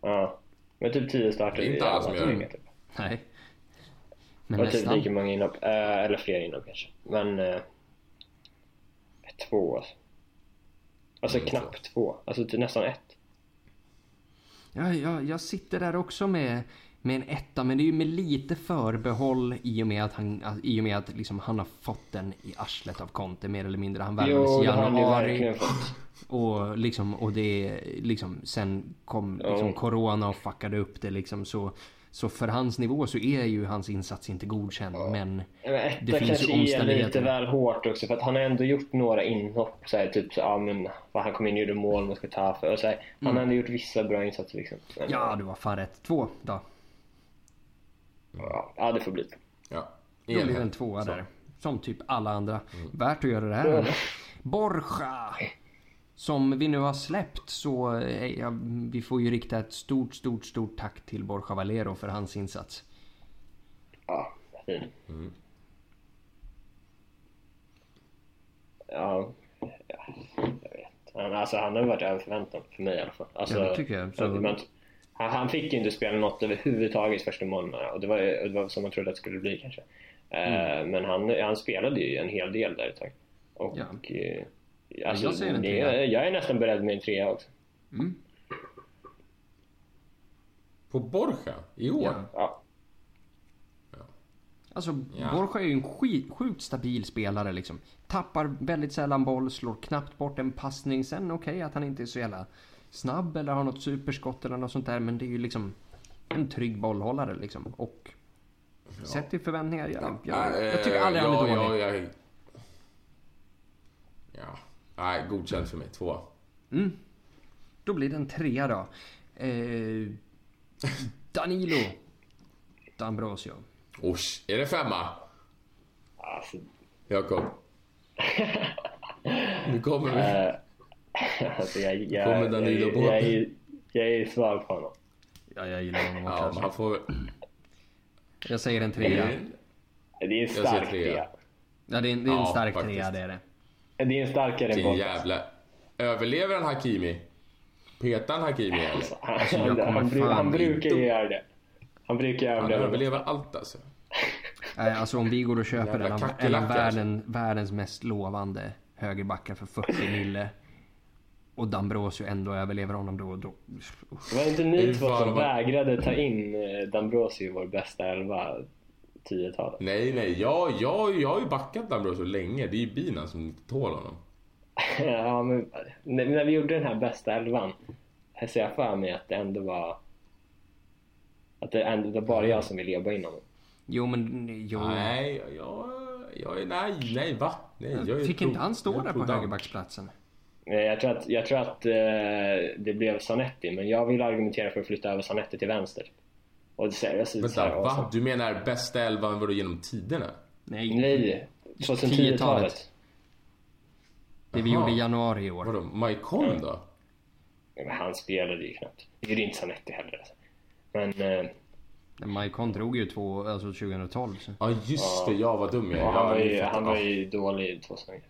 Ja. Men typ tio starter Det är inte alla som gör det. Typ. Nej. Men Och typ nästan. lika många inhopp, eh, eller fler inhopp kanske. Men... Uh, två alltså. Alltså Mm, knappt två. Alltså typ nästan ett. Ja, jag, jag sitter där också med, med en etta, men det är ju med lite förbehåll i och med att han, i och med att liksom han har fått den i arslet av Conte mer eller mindre. Han värvades i det januari och liksom, och det liksom, sen kom liksom Ja. corona och fuckade upp det liksom så. Så för hans nivå så är ju hans insats inte godkänd. Men Men etta det finns ju omständigheter. lite väl hårt också för att han har ändå gjort några inhopp. Så här, typ så, ja, men, vad han kom in och gjorde mål mot Getafe. Och så här, Han har ändå gjort vissa bra insatser liksom. Men, Mm. ja, du var fan rätt. Två då. Ja, det får bli. Ja. Då blir det en tvåa Så. där. Som typ alla andra. Mm. Värt att göra det här. Borja! Som vi nu har släppt så eh, ja, vi får ju rikta ett stort, stort, stort tack till Borja Valero för hans insats. Ja, fin. Mm. Ja, ja, jag vet. Han, alltså, han har varit över förväntan för mig i alla fall. Alltså, Ja, det tycker jag. Så- men, han, han fick ju inte spela något överhuvudtaget första månaderna och det var, och det var som man trodde att det skulle bli kanske. Eh, Mm. Men han, han spelade ju en hel del där ett tag. Och Ja. eh, alltså, jag säger en trea. jag är nästan beredd med en trea också. Mm. På Borja? I år? Ja. Ja, Alltså, Ja. Borja är ju en skit, sjukt stabil spelare liksom. Tappar väldigt sällan boll, slår knappt bort en passning. Sen okej att han inte är så jävla snabb eller har något superskott eller något sånt där. Men det är ju liksom en trygg bollhållare liksom. Och sett till förväntningar, jag, jag, jag tycker aldrig han är ja, dålig. Ja, jag... ja. Nej, godkänt för mig. Två. Mm. Då blir det en trea då. Eh, Danilo D'Ambrosio. Osh, är det femma? alltså, Jakob? Nu kommer vi. alltså jag, jag, kommer jag, Danilo jag, jag, är, jag är svag på honom. Ja, jag gillar honom också. Ja, han får... Jag säger en trea. Det är en stark trea. trea. Ja, det är en, det är en Ja, stark faktiskt. trea, det är det. Det är en starkare än jävla... Överlever han Hakimi? Petar han Hakimi eller? Han, jag kommer han, fan han brukar inte- ju göra det. Han brukar göra Han det. överlever allt alltså. Nej, alltså om vi går och köper en av, världen, världens mest lovande högerbackar för 40 mille och Dambrosio ändå överlever honom då, då Det var inte ni två som vägrade ta in eh, Dambrosio i vår bästa elva 10-talet. Nej, nej. Jag, jag, jag har ju backat Dambrosio så länge. Det är ju bina som inte tål honom. ja, men när, när vi gjorde den här bästa elvan här ser jag för mig att det ändå var att det ändå var bara jag som ville jobba in honom. Jo men, jo. Nej, jag, jag är... Nej, nej, va? Nej, jag är Fick inte han stå är där på högerbacksplatsen? Eh, Jag tror att, jag tror att eh, det blev Zanetti, men jag vill argumentera för att flytta över Zanetti till vänster. Och det ser jag här, Vänta, va? Du menar bästa elvan vadå genom tiderna? Nej. Nej, 10-talet. 2010-talet. Det vi Jaha. gjorde i januari i år. Vadå, Maikon då? Men han spelade ju knappt. Det gjorde inte Zanetti heller. Alltså. Men eh, Maikon drog ju två, alltså 2012. Så. Ja, just det. Jag var dum jag och han, Ja, var ju, han var ju dålig i två säsonger.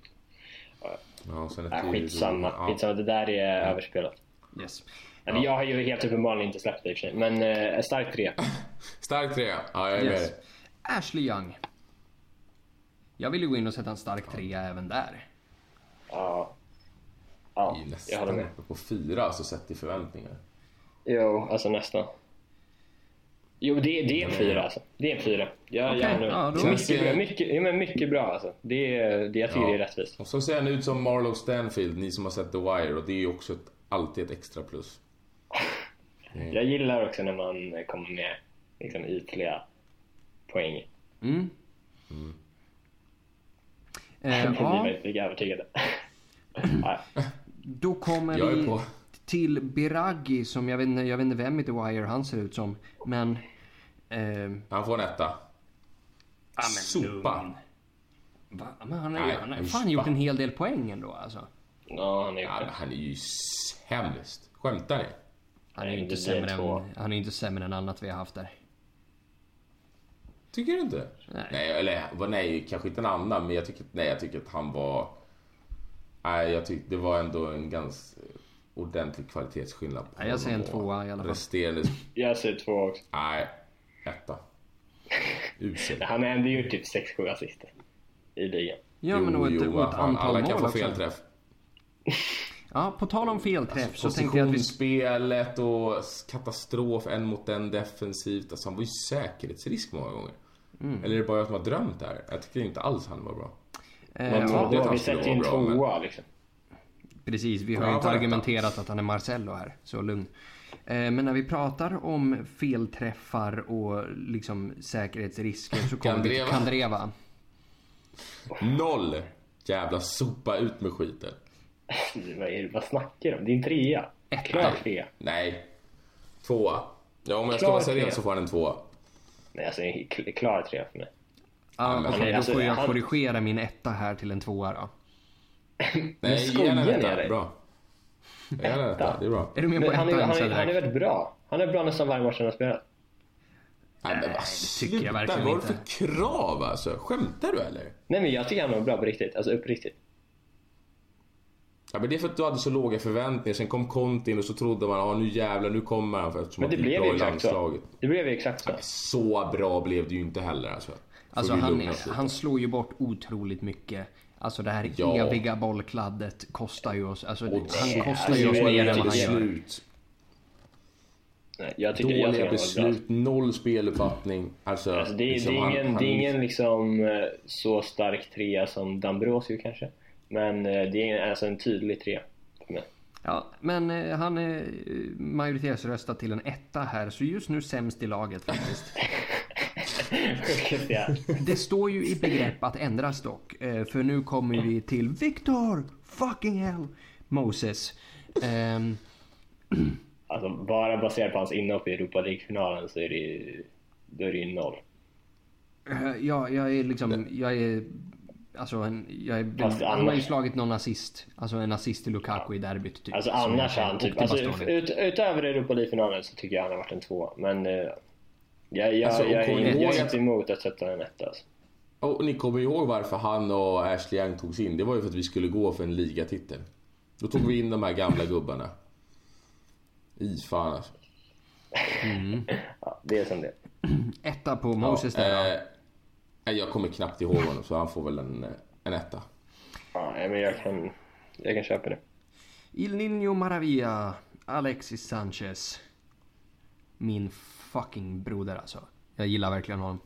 Ja, sen Äh, ett skitsamma. Ja. skitsamma. Det där är överspelat. Yes. Eller jag har ju helt uppenbarligen inte släppt det i och för sig. Men eh, stark tre. Stark trea. Ja, jag är med yes. dig. Ashley Young. Jag vill ju gå in och sätta en stark trea även där. Ja. Ja, jag håller med. på fyra, alltså sett i förväntningar. Jo, alltså nästan. Jo, det, det är en fyra alltså. Det är en fyra. Jag är nöjd. ja, då- Så mycket, bra, mycket, ja, men mycket bra alltså. Det, är- det jag tycker Ja. är rättvist. Och så ser han ut som Marlow Stanfield, ni som har sett The Wire, och det är ju också ett, alltid ett extra plus. Jag gillar också när man kommer med liksom, ytliga poäng. Mm. Eh, Ni var ja, inte lika övertygade. Då kommer är vi till Biraggi som jag vet, jag vet inte vem i The Wire han ser ut som. Men... Eh, Han får en etta. ja, men Sopa. lugn. Va? Men han har ju Nej, han har usch, fan gjort va? en hel del poäng ändå alltså. Ja, han är Ja, han är ju sämst. Skämtar ni? Han är ju inte sämre, än, han är inte sämre än annat vi har haft där. Tycker du inte? Nej. Nej, eller vad- nej, kanske inte en annan, men jag tycker, nej, jag tycker att han var... Nej, jag tyckte det var ändå en ganska ordentlig kvalitetsskillnad på Nej, jag säger en honom och tvåa i alla fall. Resterande... Jag ser två också. Nej, etta. Usel. Han ändå gjort typ 6-7 assister i ligan. Ja men och ett, och ett antal Alla mål kan få felträff. Ja, på tal om felträff så tänkte jag att vi... Positionsspelet och katastrof en mot en defensivt. Alltså han var ju säkerhetsrisk många gånger. Mm. Eller är det bara jag som har drömt det här? Jag tycker inte alls han var bra. Eh, Men trodde ja, att han vi skulle ju vara bra, men- liksom. Precis, vi har Ja, ju inte argumenterat att han är Marcello här, så lugn. Eh, Men när vi pratar om felträffar och liksom säkerhetsrisker så kommer vi till Kandreva. Noll! Jävla sopa ut med skiten. Vad, är, vad snackar du om? Din trea. Etta. Klar trea. Nej. Tvåa. Ja, om jag ska vara seriös trea. så får han en tvåa. Nej, alltså en kl- klar trea för mig. Men- Okej, då alltså, får jag han- korrigera min etta här till en tvåa då. Nej, skojar ni en etta. Bra. En etta, det är bra. Är du med på han, är, han, är, han är väldigt bra. Han är bra nästan varje match han har spelat. Nej, men vad det tycker jag verkligen Vad har du för krav alltså? Skämtar du eller? Nej men jag tycker han var bra på riktigt. Alltså uppriktigt. Ja, men det är för att du hade så låga förväntningar. Sen kom Conte in och så trodde man, ja nu jävlar, nu kommer han för eftersom Men det att blev bra exakt så. Det blev ju exakt så. Så bra blev det ju inte heller alltså. Alltså han, han slår ju bort otroligt mycket. Alltså det här Ja. eviga bollkladdet kostar ju oss. Alltså, Och han det- kostar ju oss det- mer än det- vad han gör. Nej, jag tycker, jag Dåliga han bra. beslut, noll speluppfattning. Alltså, Alltså, det, liksom det, är han- ingen, han- det är ingen liksom eh, så stark trea som Dambrosio kanske. Men eh, det är alltså en tydlig trea för mig. Ja, men eh, han är majoritetsröstad till en etta här, så just nu sämst i laget faktiskt. Sjukt, ja. Det står ju i begrepp att ändras dock, eh, för nu kommer vi till Victor fucking hell Moses. Ehm, Alltså bara baserat på hans inhopp i Europa League-finalen så är det ju, då är det ju noll. eh, ja, jag är liksom, jag är, alltså en, jag är, Fast han har ju annars- slagit någon assist, alltså en assist till Lukaku i derbyt typ. Alltså annars han typ, alltså, ut, utöver Europa League-finalen så tycker jag han har varit en tvåa. Men eh, jag, jag, Alltså, jag, är inte emot att sätta en etta alltså. Och ni kommer ihåg varför han och Ashley Young togs in? Det var ju för att vi skulle gå för en ligatitel. Då tog vi in de här gamla gubbarna. I fan alltså. Ja, det är som det Etta på Moses ja, där eh, Jag kommer knappt ihåg honom så han får väl en, eh, en etta. Ja, men jag kan, jag kan köpa det. Il Niño Maravilla, Alexis Sanchez. Min fucking broder alltså. Jag gillar verkligen honom.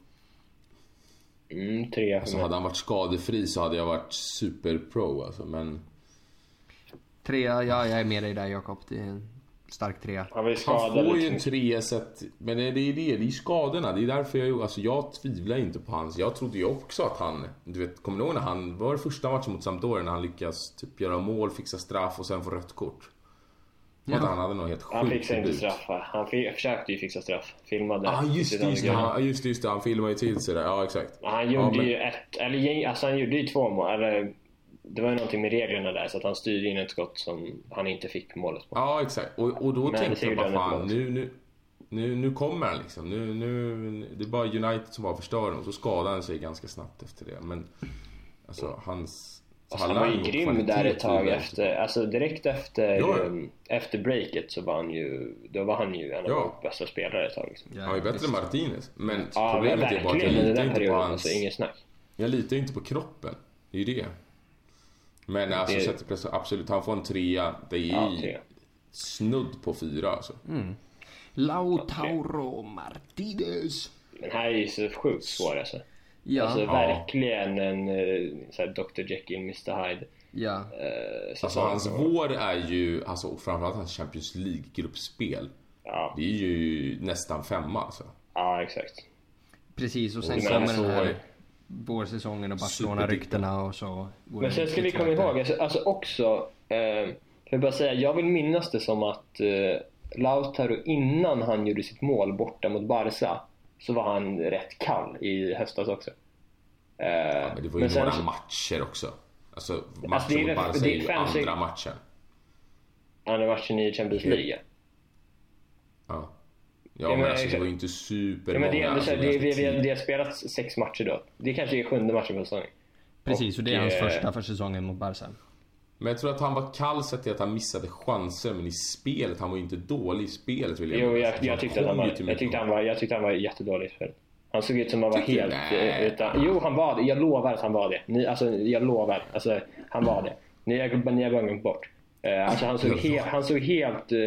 Mm, trea Alltså hade han varit skadefri så hade jag varit superpro alltså. Men Trea, ja jag är med dig där Jakob. Det är en stark trea. Han får ju lite. en trea så att, Men det är det, det är ju skadorna. Det är därför jag, alltså jag tvivlar inte på hans. Jag trodde ju också att han, du vet, kommer du ihåg när han, var det första matchen mot Sampdoria när han lyckas typ göra mål, fixa straff och sen få rött kort? Ja. Han hade något helt sjukt Han fixade inte straffar. Han försökte ju fixa straff. Filmade. Ja ah, just just han, just just det. Han filmade ju till sig där. Ja exakt. Han Ja, gjorde men- ju ett, eller alltså han gjorde ju två mål. Eller, det var ju någonting med reglerna där så att han styrde in ett skott som han inte fick målet på. Ja exakt. Och, och då Men tänkte jag bara fan nu, nu, nu, nu kommer han liksom. Nu, nu, det är bara United som bara förstör honom. Så skadade han sig ganska snabbt efter det. Men alltså hans Alltså, han var ju grym där ett tag efter, alltså direkt efter, Ja, ja. um, efter breaket så var han ju, då var han ju en av Ja. våra bästa spelare ett tag liksom. Han var ju bättre än Martinez. Men Ja, problemet är bara att jag litar den inte på hans... alltså inget snack. Jag litar inte på kroppen. Det är ju det. Men alltså Det- sett till press, absolut, han får en trea. Det är Ja, ju tre. snudd på fyra alltså. Lautaro Martinez. Men här är ju så sjukt svår alltså. Ja, Alltså Ja. verkligen en uh, såhär Dr Jekyll, Mr Hyde. ja. Uh, Alltså hans vår är ju, alltså framförallt hans Champions League-gruppspel. Ja, Det är ju nästan femma alltså. ja, exakt. Precis och sen kommer så- den här vårsäsongen och Barcelona-ryktena och så. går Men sen ska vi komma ihåg, alltså, alltså också, eh, jag vill bara säga, jag vill minnas det som att eh, Lautaro innan han gjorde sitt mål borta mot Barca så var han rätt kall i höstas också. Eh, Ja, men det var ju sen några så- matcher också. Alltså matchen Alltså, det är mot det- Barca det är ju andra matchen. andra matchen i Champions League. Ja. Ja, Ja, men men alltså det var ju inte Ja, supermånga. men det alltså, det, vi, tidigt. vi har spelat sex matcher då. Det kanske är sjunde matchen på säsongen. Precis, och det är hans eh, första för säsongen mot Barca. Men jag tror att han var kall sett till att han missade chanser, men i spelet, han var ju inte dålig i spelet vill jag Jo, jag, jag, tyckte han ju var, jag, tyckte han var, jag tyckte han var jättedålig i spelet. Han såg ut som att han var Tycker helt... eh, Nej. Utan, jo, han var det. Jag lovar att han var det. Ni, alltså, jag lovar. Alltså, han var det. Ni har, ni har bara glömt bort. Eh, alltså, han, såg he, han såg helt eh,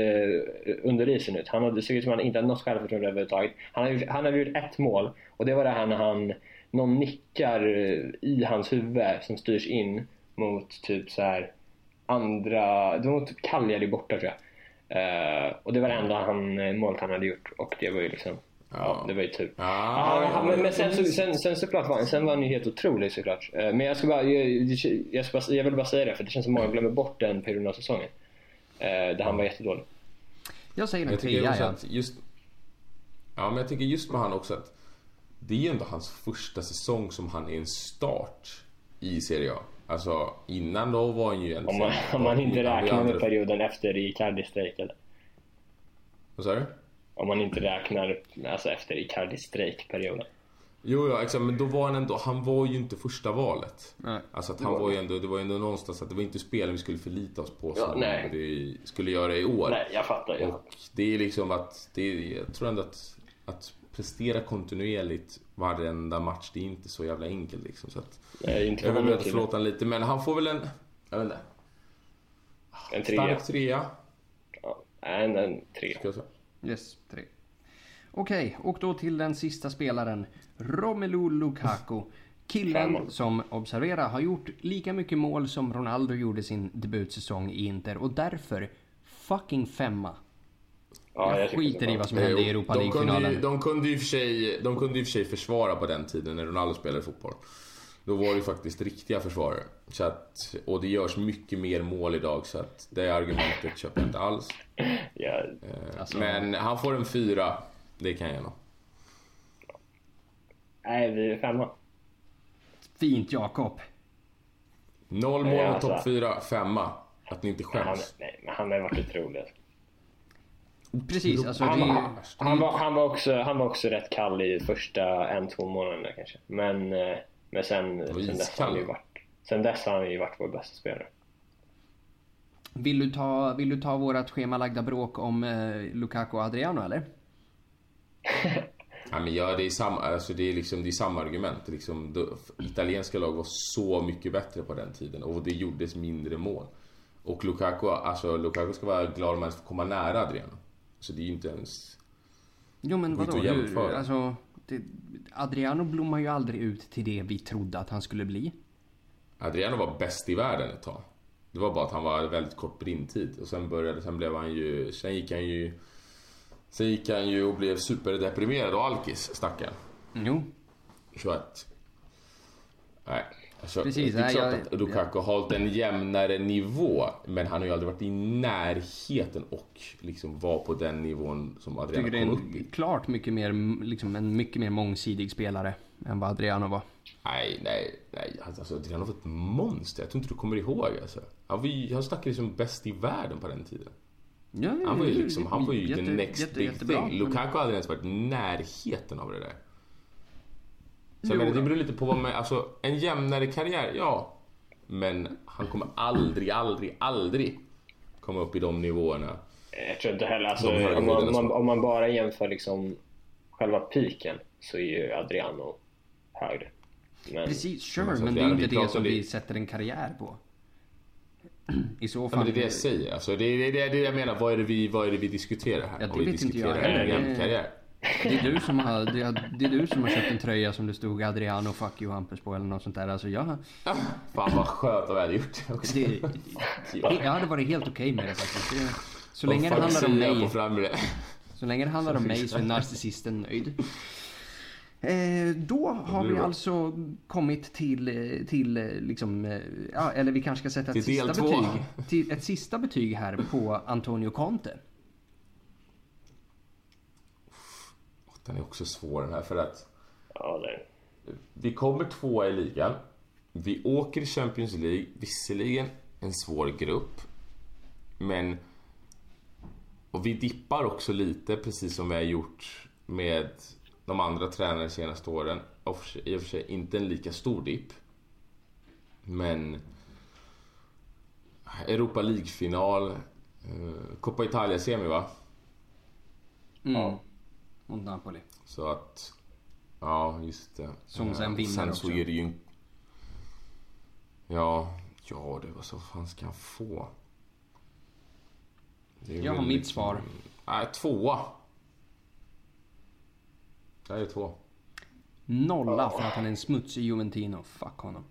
under isen ut. Han hade, såg ut som att han inte hade något självförtroende överhuvudtaget. Han hade, han hade gjort ett mål och det var det här när han, någon nickar i hans huvud som styrs in mot typ så här andra, det var mot Cagliari borta tror jag. Eh, och det var det enda han, eh, målet han hade gjort och det var ju liksom, ja, Ja. det var ju tur. Ja, Ja, han- men, men sen, så, sen, sen såklart var sen var han ju helt otrolig såklart. Eh, Men jag, ska bara, jag, jag, ska bara, jag vill bara säga det för det känns som många glömmer bort den perioden av säsongen. Där han var jättedålig. Jag säger tycker trea ja. just... Ja, men jag tycker just med han också att det är ju ändå hans första säsong som han är en start i Serie A. Alltså innan då var han ju Om egentligen... man, om man inte räknar med perioden efter Icardi-strejk eller? Vad sa du? Om man inte räknar alltså efter Icardi-strejkperioden. Jo, ja, exakt. Men då var han ändå... Han var ju inte första valet. Nej. Alltså att han var ju ändå... Det var ju ändå någonstans att det var inte spelen vi skulle förlita oss på Ja, som nej. vi skulle göra i år. Nej, jag fattar. Ja. Och det är liksom att, det är, jag tror ändå att, att prestera kontinuerligt varenda match, det är inte så jävla enkelt liksom. Så att, Nej, inte jag vill förlåta honom lite, men han får väl en, jag vet inte, En trea. stark trea. Ja, en, en trea. Ska jag säga. Yes, tre. Okej, och då till den sista spelaren. Romelu Lukaku. Killen som, observera, har gjort lika mycket mål som Ronaldo gjorde sin debutsäsong i Inter och därför fucking femma. Ja, jag skiter i vad som hände i Europa de kunde, ju, League-finalen. de, kunde ju i och för sig, de kunde ju i för sig försvara på den tiden när Ronaldo spelade fotboll. Då var det ju faktiskt riktiga försvarare. Så att, och det görs mycket mer mål idag så att det argumentet köper jag inte alls. Ja, Eh, Alltså- Men han får en fyra, det kan jag gärna. nej, vi är femma. Fint Jakob. Noll mål och alltså. topp fyra, femma. Att ni inte Men han, skäms. nej, men han har varit otrolig. Precis, alltså det Han, ju... var, han, var, han, var också, han var också rätt kall i första en, två månaderna kanske. Men, eh, men sen, sen, dess har han ju varit, sen dess har han ju varit vår bästa spelare. Vill du ta, vill du ta vårat schemalagda bråk om eh, Lukaku och Adriano eller? Ja, men ja, det är samma, alltså det är liksom, det är samma argument. Det Liksom, då, italienska lag var så mycket bättre på den tiden och det gjordes mindre mål. Och Lukaku, alltså Lukaku ska vara glad om han får komma nära Adriano. Så det är ju inte ens... Jo men vadå? Hur, alltså, det, Adriano blommar ju aldrig ut till det vi trodde att han skulle bli. Adriano var bäst i världen ett tag. Det var bara att han var väldigt kort brintid och sen började, sen blev han ju, sen gick han ju Sen gick han ju och blev superdeprimerad och alkis, stackarn. Jo, Så att... Nej. Alltså, Precis, det är nej, klart jag- att Lukaku har hållit en jämnare nivå. Men han har ju aldrig varit i närheten och liksom var på den nivån som Adriano tycker det är kom upp i. klart mycket mer, liksom en mycket mer mångsidig spelare än vad Adriano var. Nej, nej, nej. Alltså Adriano var ett monster. Jag tror inte du kommer ihåg alltså. Han, var ju, han snackade liksom bäst i världen på den tiden. Ja, Han var ju liksom, han var ju jätte- the next jätte- big jättebra, thing. men- Lukaku hade ens varit i närheten av det där. Så menar, det beror lite på vad man, alltså en jämnare karriär, ja. Men han kommer aldrig, aldrig, aldrig komma upp i de nivåerna. Jag tror inte heller, alltså, om, man, man, om man bara jämför liksom själva piken så är ju Adriano högre. Men, Precis, sure, Men men det är inte det som vi sätter en karriär på. I så Ja, fall... men det är det jag säger. Alltså, det, är, det, är, det jag menar. Vad är det vi, vad är det vi diskuterar här? Ja, det Om vi vet inte jag diskuterar en jämn karriär. Det är, du som har, det, är, du som har köpt en tröja som det stod Adriano fuck you Hampus på eller något sånt där. Alltså jag... Fan vad skönt om jag hade gjort det också. Det, jag hade varit helt okej med det faktiskt. Det, så länge det handlar om mig, så länge det handlar om mig så är narcissisten nöjd. Eh, då har vi alltså kommit till, till eh, liksom, eh, eller vi kanske ska sätta ett sista, betyg, till ett sista betyg här på Antonio Conte. Den är också svår den här för att ja, det, vi kommer tvåa i ligan. Vi åker i Champions League, visserligen en svår grupp. Men... Och vi dippar också lite, precis som vi har gjort med de andra tränarna de senaste åren. I och för sig inte en lika stor dipp. Men... Europa League-final. eh, Coppa Italia-semi, va? Mm. Ja. Mot Napoli. Så att... Ja, just det. Som Eh, sen vinner Sen också. så är det ju... Ja, ja, det var så fan ska han få? Det är Jag har mitt liksom- svar. Nej, tvåa. Jag är två. Nolla för att han är en smutsig Juventino. Fuck honom.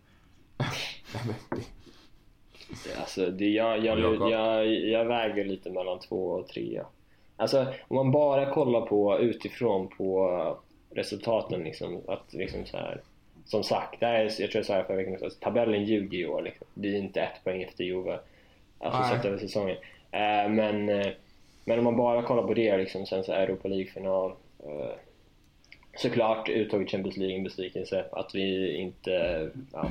Det- Alltså, det, jag, jag, jag, jag väger lite mellan två och tre. Alltså, om man bara kollar på utifrån på resultaten liksom, att liksom så här, som sagt, det här är, jag tror jag sa det förra veckan också, tabellen ljuger i år liksom. Det är inte ett poäng efter Juve. Alltså sett över säsongen. Eh, men, eh, men om man bara kollar på det liksom, sen så Europa League-final. Eh, såklart uttåget Champions League en besvikelse. Att vi inte, ja,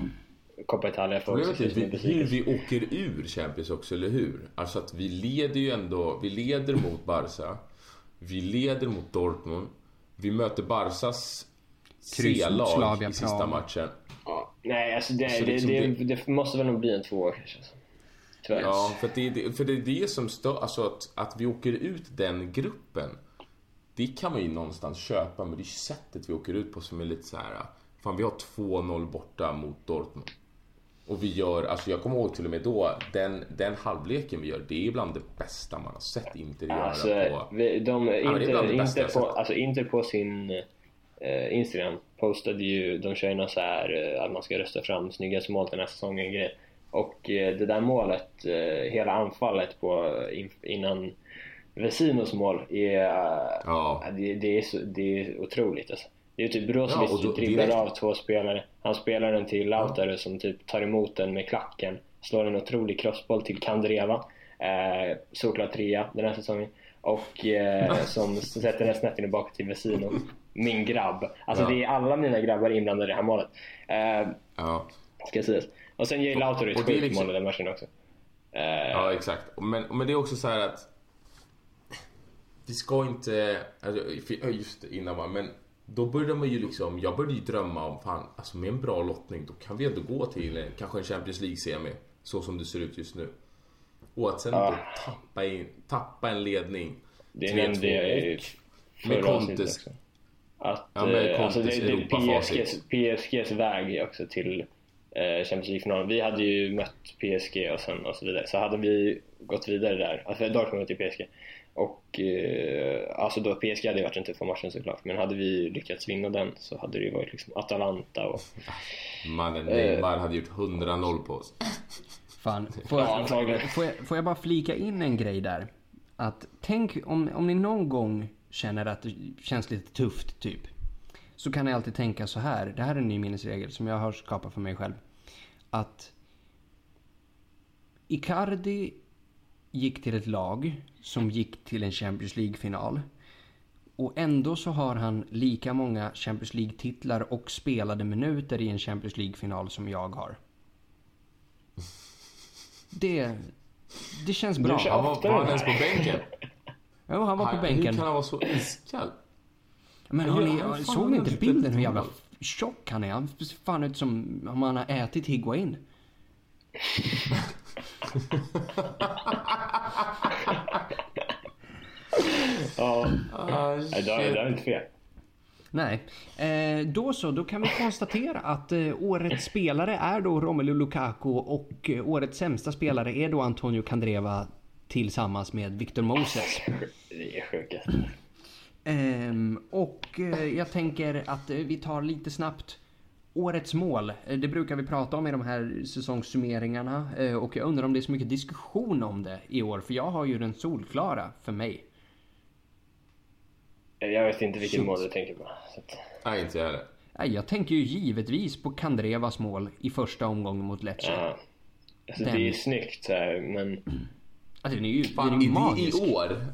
Coppa Italia får också Problemet är hur vi åker ur Champions också, eller hur? Alltså att vi leder ju ändå, vi leder mot Barca. Vi leder mot Dortmund. Vi möter Barcas C-lag i sista matchen. Ja, nej, alltså det, Så det, liksom det, det- det, måste väl nog bli en tvåa kanske. Tyvärr. Ja, för, det, är det- för det är det som stör, alltså att, att vi åker ut den gruppen. Det kan man ju någonstans köpa, men det är sättet vi åker ut på som är lite så här. Fan, vi har 2-0 borta mot Dortmund. Och vi gör, alltså jag kommer ihåg till och med då, den, den halvleken vi gör, det är bland det bästa man har sett Inter göra Alltså, på... vi, de, är inte, det på, alltså, inte på sin eh, Instagram postade ju, de kör ju någon så här eh, att man ska rösta fram snyggaste mål den här säsongen grej. Och eh, det där målet, eh, hela anfallet på, in, innan Vesinos mål är, eh, Ja. det, det, är så, det är otroligt alltså. Det är typ Brozovic Ja, som dribblar av två spelare. Han spelar den till Lautaro som typ tar emot den med klacken. Slår en otrolig crossboll till Kandreva. Eh, såklart trea den här säsongen. Och eh, som sätter den snett tillbaka till Vesino. Min grabb. Alltså Ja. det är alla mina grabbar inblandade i det här målet. Eh, Ja, ska sägas. Och sen ger ju Lautaro ett sjukt liksom- mål i den matchen också. Eh, ja exakt. Men, men det är också så här att... Vi ska inte... Alltså, ja, just innan va, men då började man ju liksom... Jag började ju drömma om, fan, alltså med en bra lottning, då kan vi ändå gå till kanske en Champions League-semi. Så som det ser ut just nu. Och att sen Ja. då tappa, in, tappa en ledning. det 3-2 nämnde jag ju med Contes. också. Att, Ja, med eh, alltså det, Contes det är Europafacit. PSGs, PSGs väg också till eh, Champions League-finalen. Vi hade ju mött PSG och, sen, och så vidare. Så hade vi gått vidare där, alltså Dortmund mot PSG. Och eh, alltså då PSG hade ju varit en tuffa matchen såklart. Men hade vi lyckats vinna den så hade det ju varit liksom Atalanta och Mannen Eh. Neymar hade gjort 100-0 på oss. Fan, får, Ja, antagligen. får, jag, får jag bara flika in en grej där? Att tänk om, om ni någon gång känner att det känns lite tufft, typ. Så kan ni alltid tänka så här. Det här är en ny minnesregel som jag har skapat för mig själv. Att Icardi gick till ett lag som gick till en Champions League-final. Och ändå så har han lika många Champions League-titlar och spelade minuter i en Champions League-final som jag har. Det, det känns bra. Han var, var han ens på bänken? Ja, han var på Han- bänken. Hur kan han vara så iskall? Men har han- ni, såg ni inte bilden hur jävla tjock han är? Han ser fan ut som om han har ätit Higuain. ja, Ah, nej, det är inte fel. Nej. Eh, då så, då kan vi konstatera att eh, årets spelare är då Romelu Lukaku och eh, årets sämsta spelare är då Antonio Candreva tillsammans med Victor Moses. Det är sjukast. Ehm, och eh, jag tänker att eh, vi tar lite snabbt Årets mål, eh, det brukar vi prata om i de här säsongssummeringarna eh, och jag undrar om det är så mycket diskussion om det i år för jag har ju den solklara för mig. Jag vet inte vilket Shit. mål du tänker på. Så att, Nej, inte jag heller. Nej, Jag tänker ju givetvis på Kandrevas mål i första omgången mot Lecce. ja. alltså, Den. det är ju snyggt så här, men Alltså, den är ju, Fan, den är är det magisk. i år?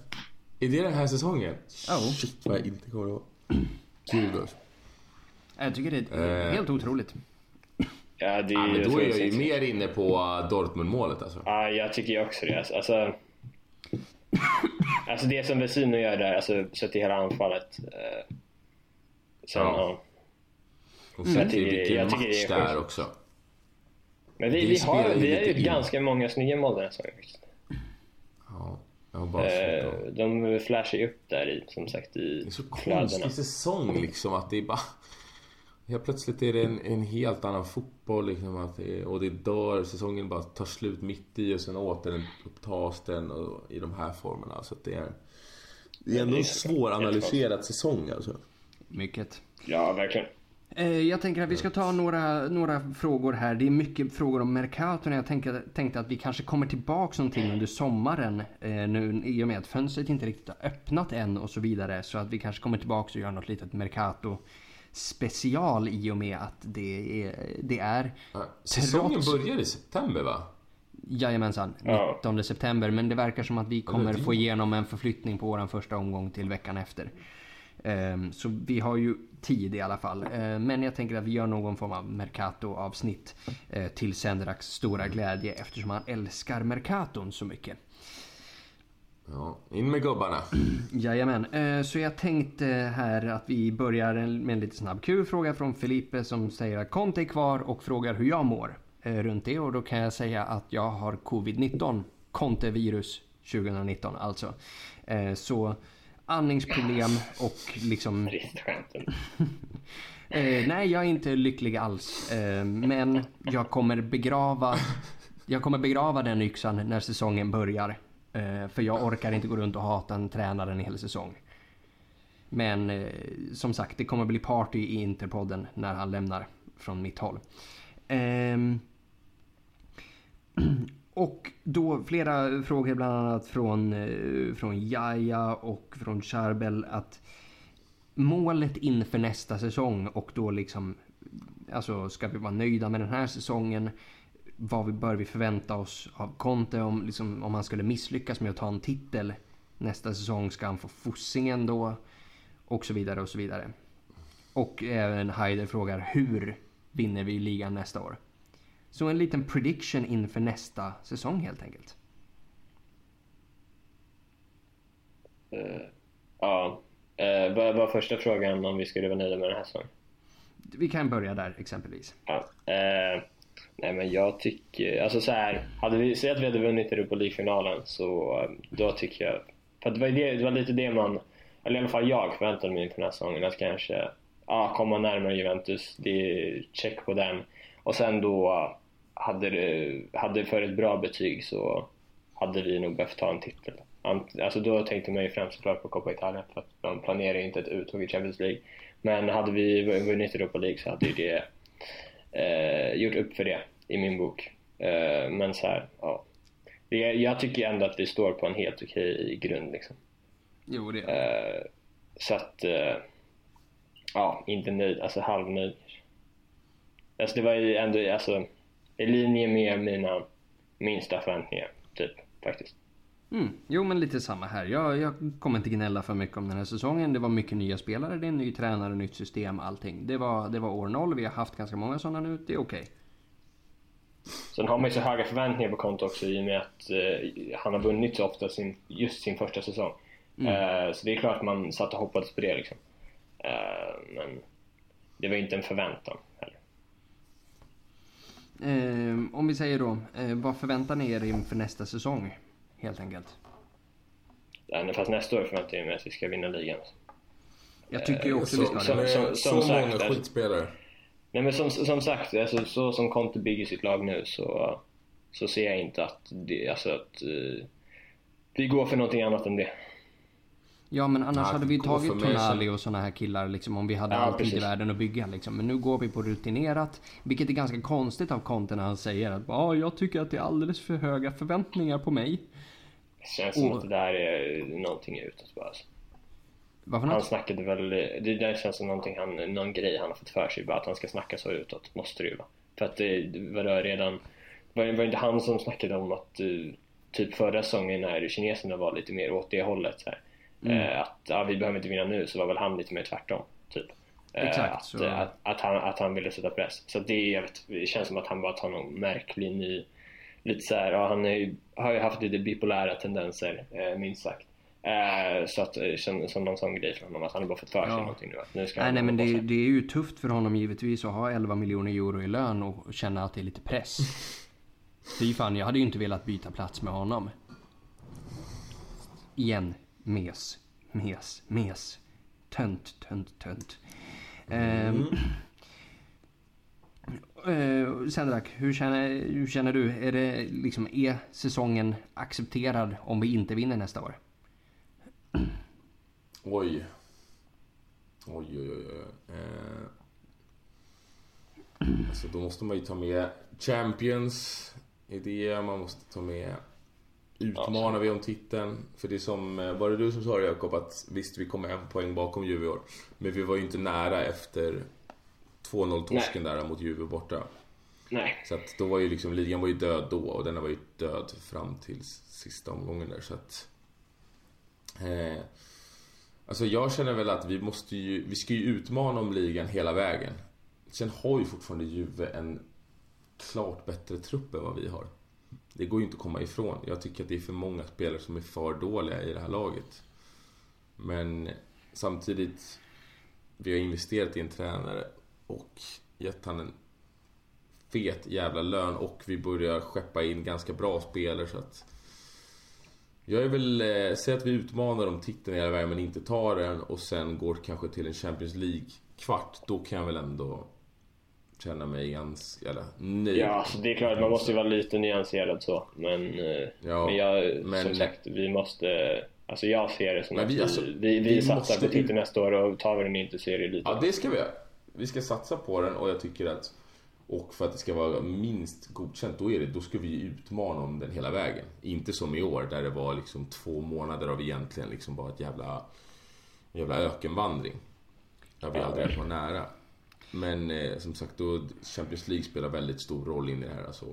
Är det den här säsongen? Ja. Shit vad jag inte kommer ihåg. Gud alltså. Jag tycker det är Eh. helt otroligt. ja, det är Ja, ju... men då är jag ju mer inne på Dortmund-målet alltså. Ja, jag tycker ju också det. Alltså, alltså det som Vesino gör där, alltså sett i hela anfallet. Eh, sen, Ja. ja. Och sen Jag till tycker- vilken jag tycker match det är där också. Men vi, Det vi har, ju vi har gjort in. ganska många snygga mål den här säsongen. faktiskt. Ja, jag har bara Eh, de flashar ju upp där i, som sagt, i Det är så flödena. konstig säsong liksom att det är bara... Helt plötsligt är det en, en helt annan fotboll liksom att det och det dör, säsongen bara tar slut mitt i och sen återupptas den och, i de här formerna. Så att det är... Det är ändå en så- svåranalyserad säsong alltså. Mycket. Ja, verkligen. Eh, Jag tänker att vi ska ta några, några frågor här. Det är mycket frågor om Mercato. Jag tänkte, tänkte att vi kanske kommer tillbaks någonting under sommaren. Eh, nu i och med att fönstret inte riktigt har öppnat än och så vidare. Så att vi kanske kommer tillbaks och gör något litet Mercato special i och med att det är... Det är Ja, Säsongen Trots- börjar i september va? Jajamensan, Ja. 19 september. Men det verkar som att vi kommer få igenom en förflyttning på vår första omgång till veckan efter. Ehm, Så vi har ju tid i alla fall. Ehm, Men jag tänker att vi gör någon form av Mercato-avsnitt eh, till Sendraks stora glädje eftersom han älskar Mercaton så mycket. Ja, in med gubbarna. Jajamän, Eh, så jag tänkte här att vi börjar med en lite snabb Q-fråga från Felipe som säger att Conte är kvar och frågar hur jag mår eh, runt det och då kan jag säga att jag har covid-19, Conte-virus 2019 alltså. Eh, Så andningsproblem och liksom nej, jag är inte lycklig alls. Men jag kommer begrava jag kommer begrava den yxan när säsongen börjar. Eh, för jag orkar inte gå runt och hata en tränare en hel säsong. Men eh, som sagt, det kommer bli party i Interpodden när han lämnar från mitt håll. Eh, och då flera frågor bland annat från, eh, från Jaja och från Charbel att målet inför nästa säsong och då liksom Alltså ska vi vara nöjda med den här säsongen? Vad vi bör vi förvänta oss av Conte om, liksom, om han skulle misslyckas med att ta en titel nästa säsong? Ska han få Fossingen då? Och så vidare och så vidare. Och även Heider frågar hur vinner vi ligan nästa år? Så en liten prediction inför nästa säsong helt enkelt. Eh, ja. Uh, vad var första frågan om vi skulle vara nöjda med den här säsongen? Vi kan börja där exempelvis. Ja. Eh, nej men jag tycker, alltså så här, hade vi, säg att vi hade vunnit Europa League-finalen så eh, då tycker jag, för det var, det, det var lite det man, eller i alla fall jag förväntade mig inför den här säsongen, att kanske ja, komma närmare Juventus, det är check på den. Och sen då hade det, hade för ett bra betyg så hade vi nog behövt ta en titel. Alltså då tänkte man ju främst såklart på Coppa Italia för att man planerar ju inte ett uttåg i Champions League. Men hade vi vunnit Europa League så hade ju det eh, gjort upp för det i min bok. Eh, men så här, ja. Det, jag tycker ändå att vi står på en helt okej grund liksom. Jo, det Eh, så att, eh, ja, inte nöjd, alltså halvnöjd. Alltså det var ju ändå alltså, i linje med mina minsta förväntningar, typ, faktiskt. Mm. Jo, men lite samma här. Jag, jag kommer inte gnälla för mycket om den här säsongen. Det var mycket nya spelare, det är en ny tränare, nytt system, allting. Det var, det var år noll. Vi har haft ganska många sådana nu. Det är okej. Sen har man ju så höga förväntningar på Conte också i och med att eh, han har vunnit så ofta sin, just sin första säsong. Eh, så det är klart att man satt och hoppades på det liksom. Eh, men det var inte en förväntan heller. Eh, om vi säger då, eh, vad förväntar ni er inför nästa säsong? Helt enkelt. Eh, fast nästa år förväntar jag mig att vi ska vinna ligan. Jag tycker ju också Så, vi ska som- det. med som så sagt, många alltså- skitspelare. Nej men som, som sagt, alltså, så som Conte bygger sitt lag nu så, så ser jag inte att, det, alltså att eh, vi går för någonting annat än det. Ja, men annars Ja, hade vi tagit som- Tonali och såna här killar liksom, om vi hade Ja, all tid i världen att bygga. Liksom. Men nu går vi på rutinerat. Vilket är ganska konstigt av Conte när han säger att ah, jag tycker att det är alldeles för höga förväntningar på mig. Det känns som Och- att det där är någonting utåt bara. Alltså. Vad för Han något? snackade väl, det där känns som någonting han, någon grej han har fått för sig bara att han ska snacka så utåt, måste det ju vara. För att det var det redan, var det inte han som snackade om att eh, typ förra säsongen när kineserna var lite mer åt det hållet så här, eh, att ja, vi behöver inte vinna nu så var väl han lite mer tvärtom typ. Eh, Exakt, att, så- eh, att, att, han, att han ville sätta press. Så det, jag vet, det känns som att han bara tar någon märklig ny, lite så här, ja, han är, har ju haft lite bipolära tendenser eh, minst sagt. Eh, så att eh, som, som någon sån grej från honom att han har bara fått för sig Ja. någonting nu. Att nu ska Nej, nej, men det, här. det är ju tufft för honom givetvis att ha 11 miljoner euro i lön och känna att det är lite press. Fy fan, jag hade ju inte velat byta plats med honom. Igen. Mes. Mes. Mes. Tönt, tönt, tönt. Ehm. Eh, Sendrak, hur känner, hur känner du? Är, det liksom, är säsongen accepterad om vi inte vinner nästa år? Oj. Oj, oj, oj. oj. Eh, Alltså då måste man ju ta med Champions i det, man måste ta med Utmanar vi om titeln? För det är som, eh, var det du som sa det Jakob, att visst vi kommer en poäng bakom Juve i år. Men vi var ju inte nära efter 2-0 torsken där mot Juve borta. Nej. Så att då var ju liksom, ligan var ju död då och den var ju död fram till sista omgången där så att... Eh, alltså jag känner väl att vi måste ju, vi ska ju utmana om ligan hela vägen. Sen har ju fortfarande Juve en klart bättre trupp än vad vi har. Det går ju inte att komma ifrån. Jag tycker att det är för många spelare som är för dåliga i det här laget. Men samtidigt, vi har investerat i en tränare och gett han en fet jävla lön och vi börjar skeppa in ganska bra spelare så att... Jag är väl, eh, säg att vi utmanar om titeln hela vägen men inte tar den och sen går kanske till en Champions League-kvart. Då kan jag väl ändå känna mig ganska, eller nöjd. Ja, alltså det är klart man måste ju vara lite nyanserad så. Men, eh, Ja, men jag, men- som sagt, vi måste... Alltså jag ser det som att vi- alltså, vi, vi, vi satsar på ut- titel nästa år och tar vi den inte så är det lite. Ja, det ska vi göra. Vi ska satsa på den och jag tycker att... Och för att det ska vara minst godkänt, då, är det, då ska vi utmana om den hela vägen. Inte som i år, där det var liksom två månader av egentligen liksom bara ett jävla... En jävla ökenvandring. Där vi aldrig var nära. Men eh, som sagt, då Champions League spelar väldigt stor roll in i det här. Alltså,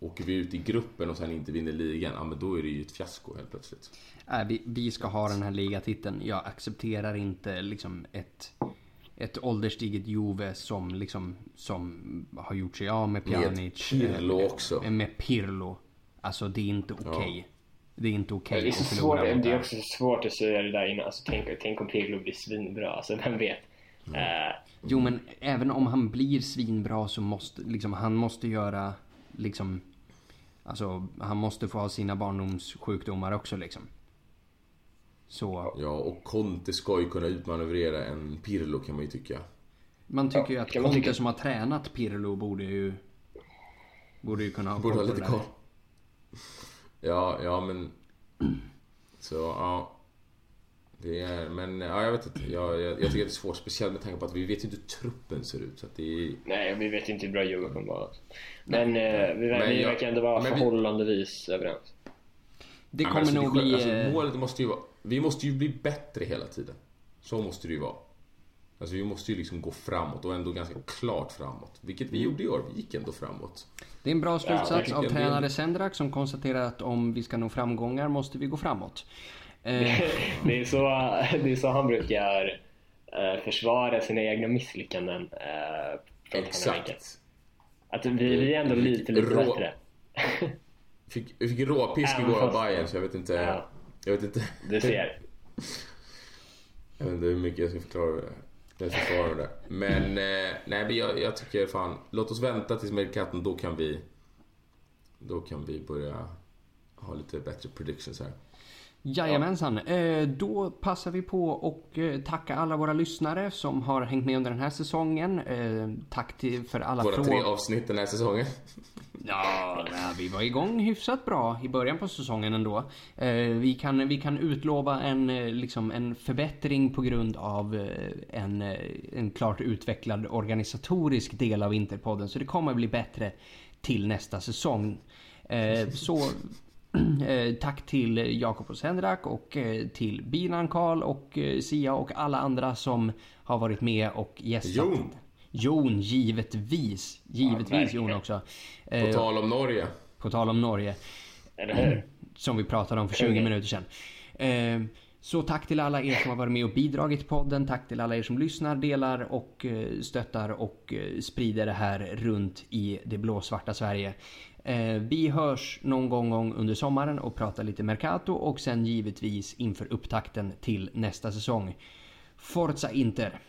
åker vi ut i gruppen och sen inte vinner ligan, ja men då är det ju ett fiasko helt plötsligt. Äh, vi, vi ska ha den här ligatiteln. Jag accepterar inte liksom ett, ett ålderstiget Juve som liksom som har gjort sig av med Pjanic. Pirlo eh, också. Med Pirlo. Alltså det är inte okej. Det är inte okej det är så svårt, det är också svårt att säga det där innan. Alltså, tänk, tänk om Pirlo blir svinbra, alltså vem vet? Eh, Jo men även om han blir svinbra så måste liksom han måste göra liksom Alltså han måste få ha sina barndomssjukdomar också liksom. Så Ja, och Conte ska ju kunna utmanövrera en Pirlo kan man ju tycka. man tycker ju att Conte tycka. som har tränat Pirlo borde ju Borde ju kunna ha Borde ha koll på lite koll. Ja, ja men... Så, ja. Det är, men ja, jag vet inte. Jag, jag, jag tycker att det är svårt. Speciellt med tanke på att vi vet ju inte hur truppen ser ut. Så att det är... nej, vi vet inte hur bra vara. Men eh, vi, Men vi jag- verkar ändå vara men vi- förhållandevis överens. Det Ja, kommer alltså, nog det, bli... alltså, eh, målet måste ju vara... Vi måste ju bli bättre hela tiden. Så måste det ju vara. Alltså vi måste ju liksom gå framåt och ändå ganska klart framåt. Vilket vi gjorde i år. Vi gick ändå framåt. Det är en bra slutsats tycker av tränare Sendrak som konstaterar att om vi ska nå framgångar måste vi gå framåt. Eh, det, är så, det är så han brukar eh, försvara sina egna misslyckanden. Eh. Exakt. Att vi, vi är ändå lite, lite Rå- bättre. Fick, vi fick råpisk igår av Bayern så jag vet inte... Ja. Jag vet inte... Du ser. Jag vet inte hur mycket jag ska förklara det. Jag ska svara det. Men, eh, nej men jag, jag tycker fan, låt oss vänta tills Mercaton, då kan vi... Då kan vi börja ha lite bättre predictions här. Jajamensan. Eh, Då passar vi på och eh, tacka alla våra lyssnare som har hängt med under den här säsongen. Eh, Tack till, för alla Våra tre frågor. avsnitt den här säsongen. Ja, vi var igång hyfsat bra i början på säsongen ändå. Vi, kan, vi kan utlova en, liksom en förbättring på grund av en, en klart utvecklad organisatorisk del av Interpodden. Så det kommer bli bättre till nästa säsong. Så tack till Jakob och Sendrak och eh, till Binan Karl och eh, Sia och alla andra som har varit med och gästat. Jon. Jon, givetvis. Givetvis verkligen. Jon också. På Eh, tal om Norge. på tal om Norge. Eller hur? Som vi pratade om för 20 Kungen. minuter sedan. Eh, så tack till alla er som har varit med och bidragit till podden. Tack till alla er som lyssnar, delar och eh, stöttar och eh, sprider det här runt i det blåsvarta Sverige. Eh, vi hörs någon gång, gång under sommaren och pratar lite Mercato och sen givetvis inför upptakten till nästa säsong. Forza Inter!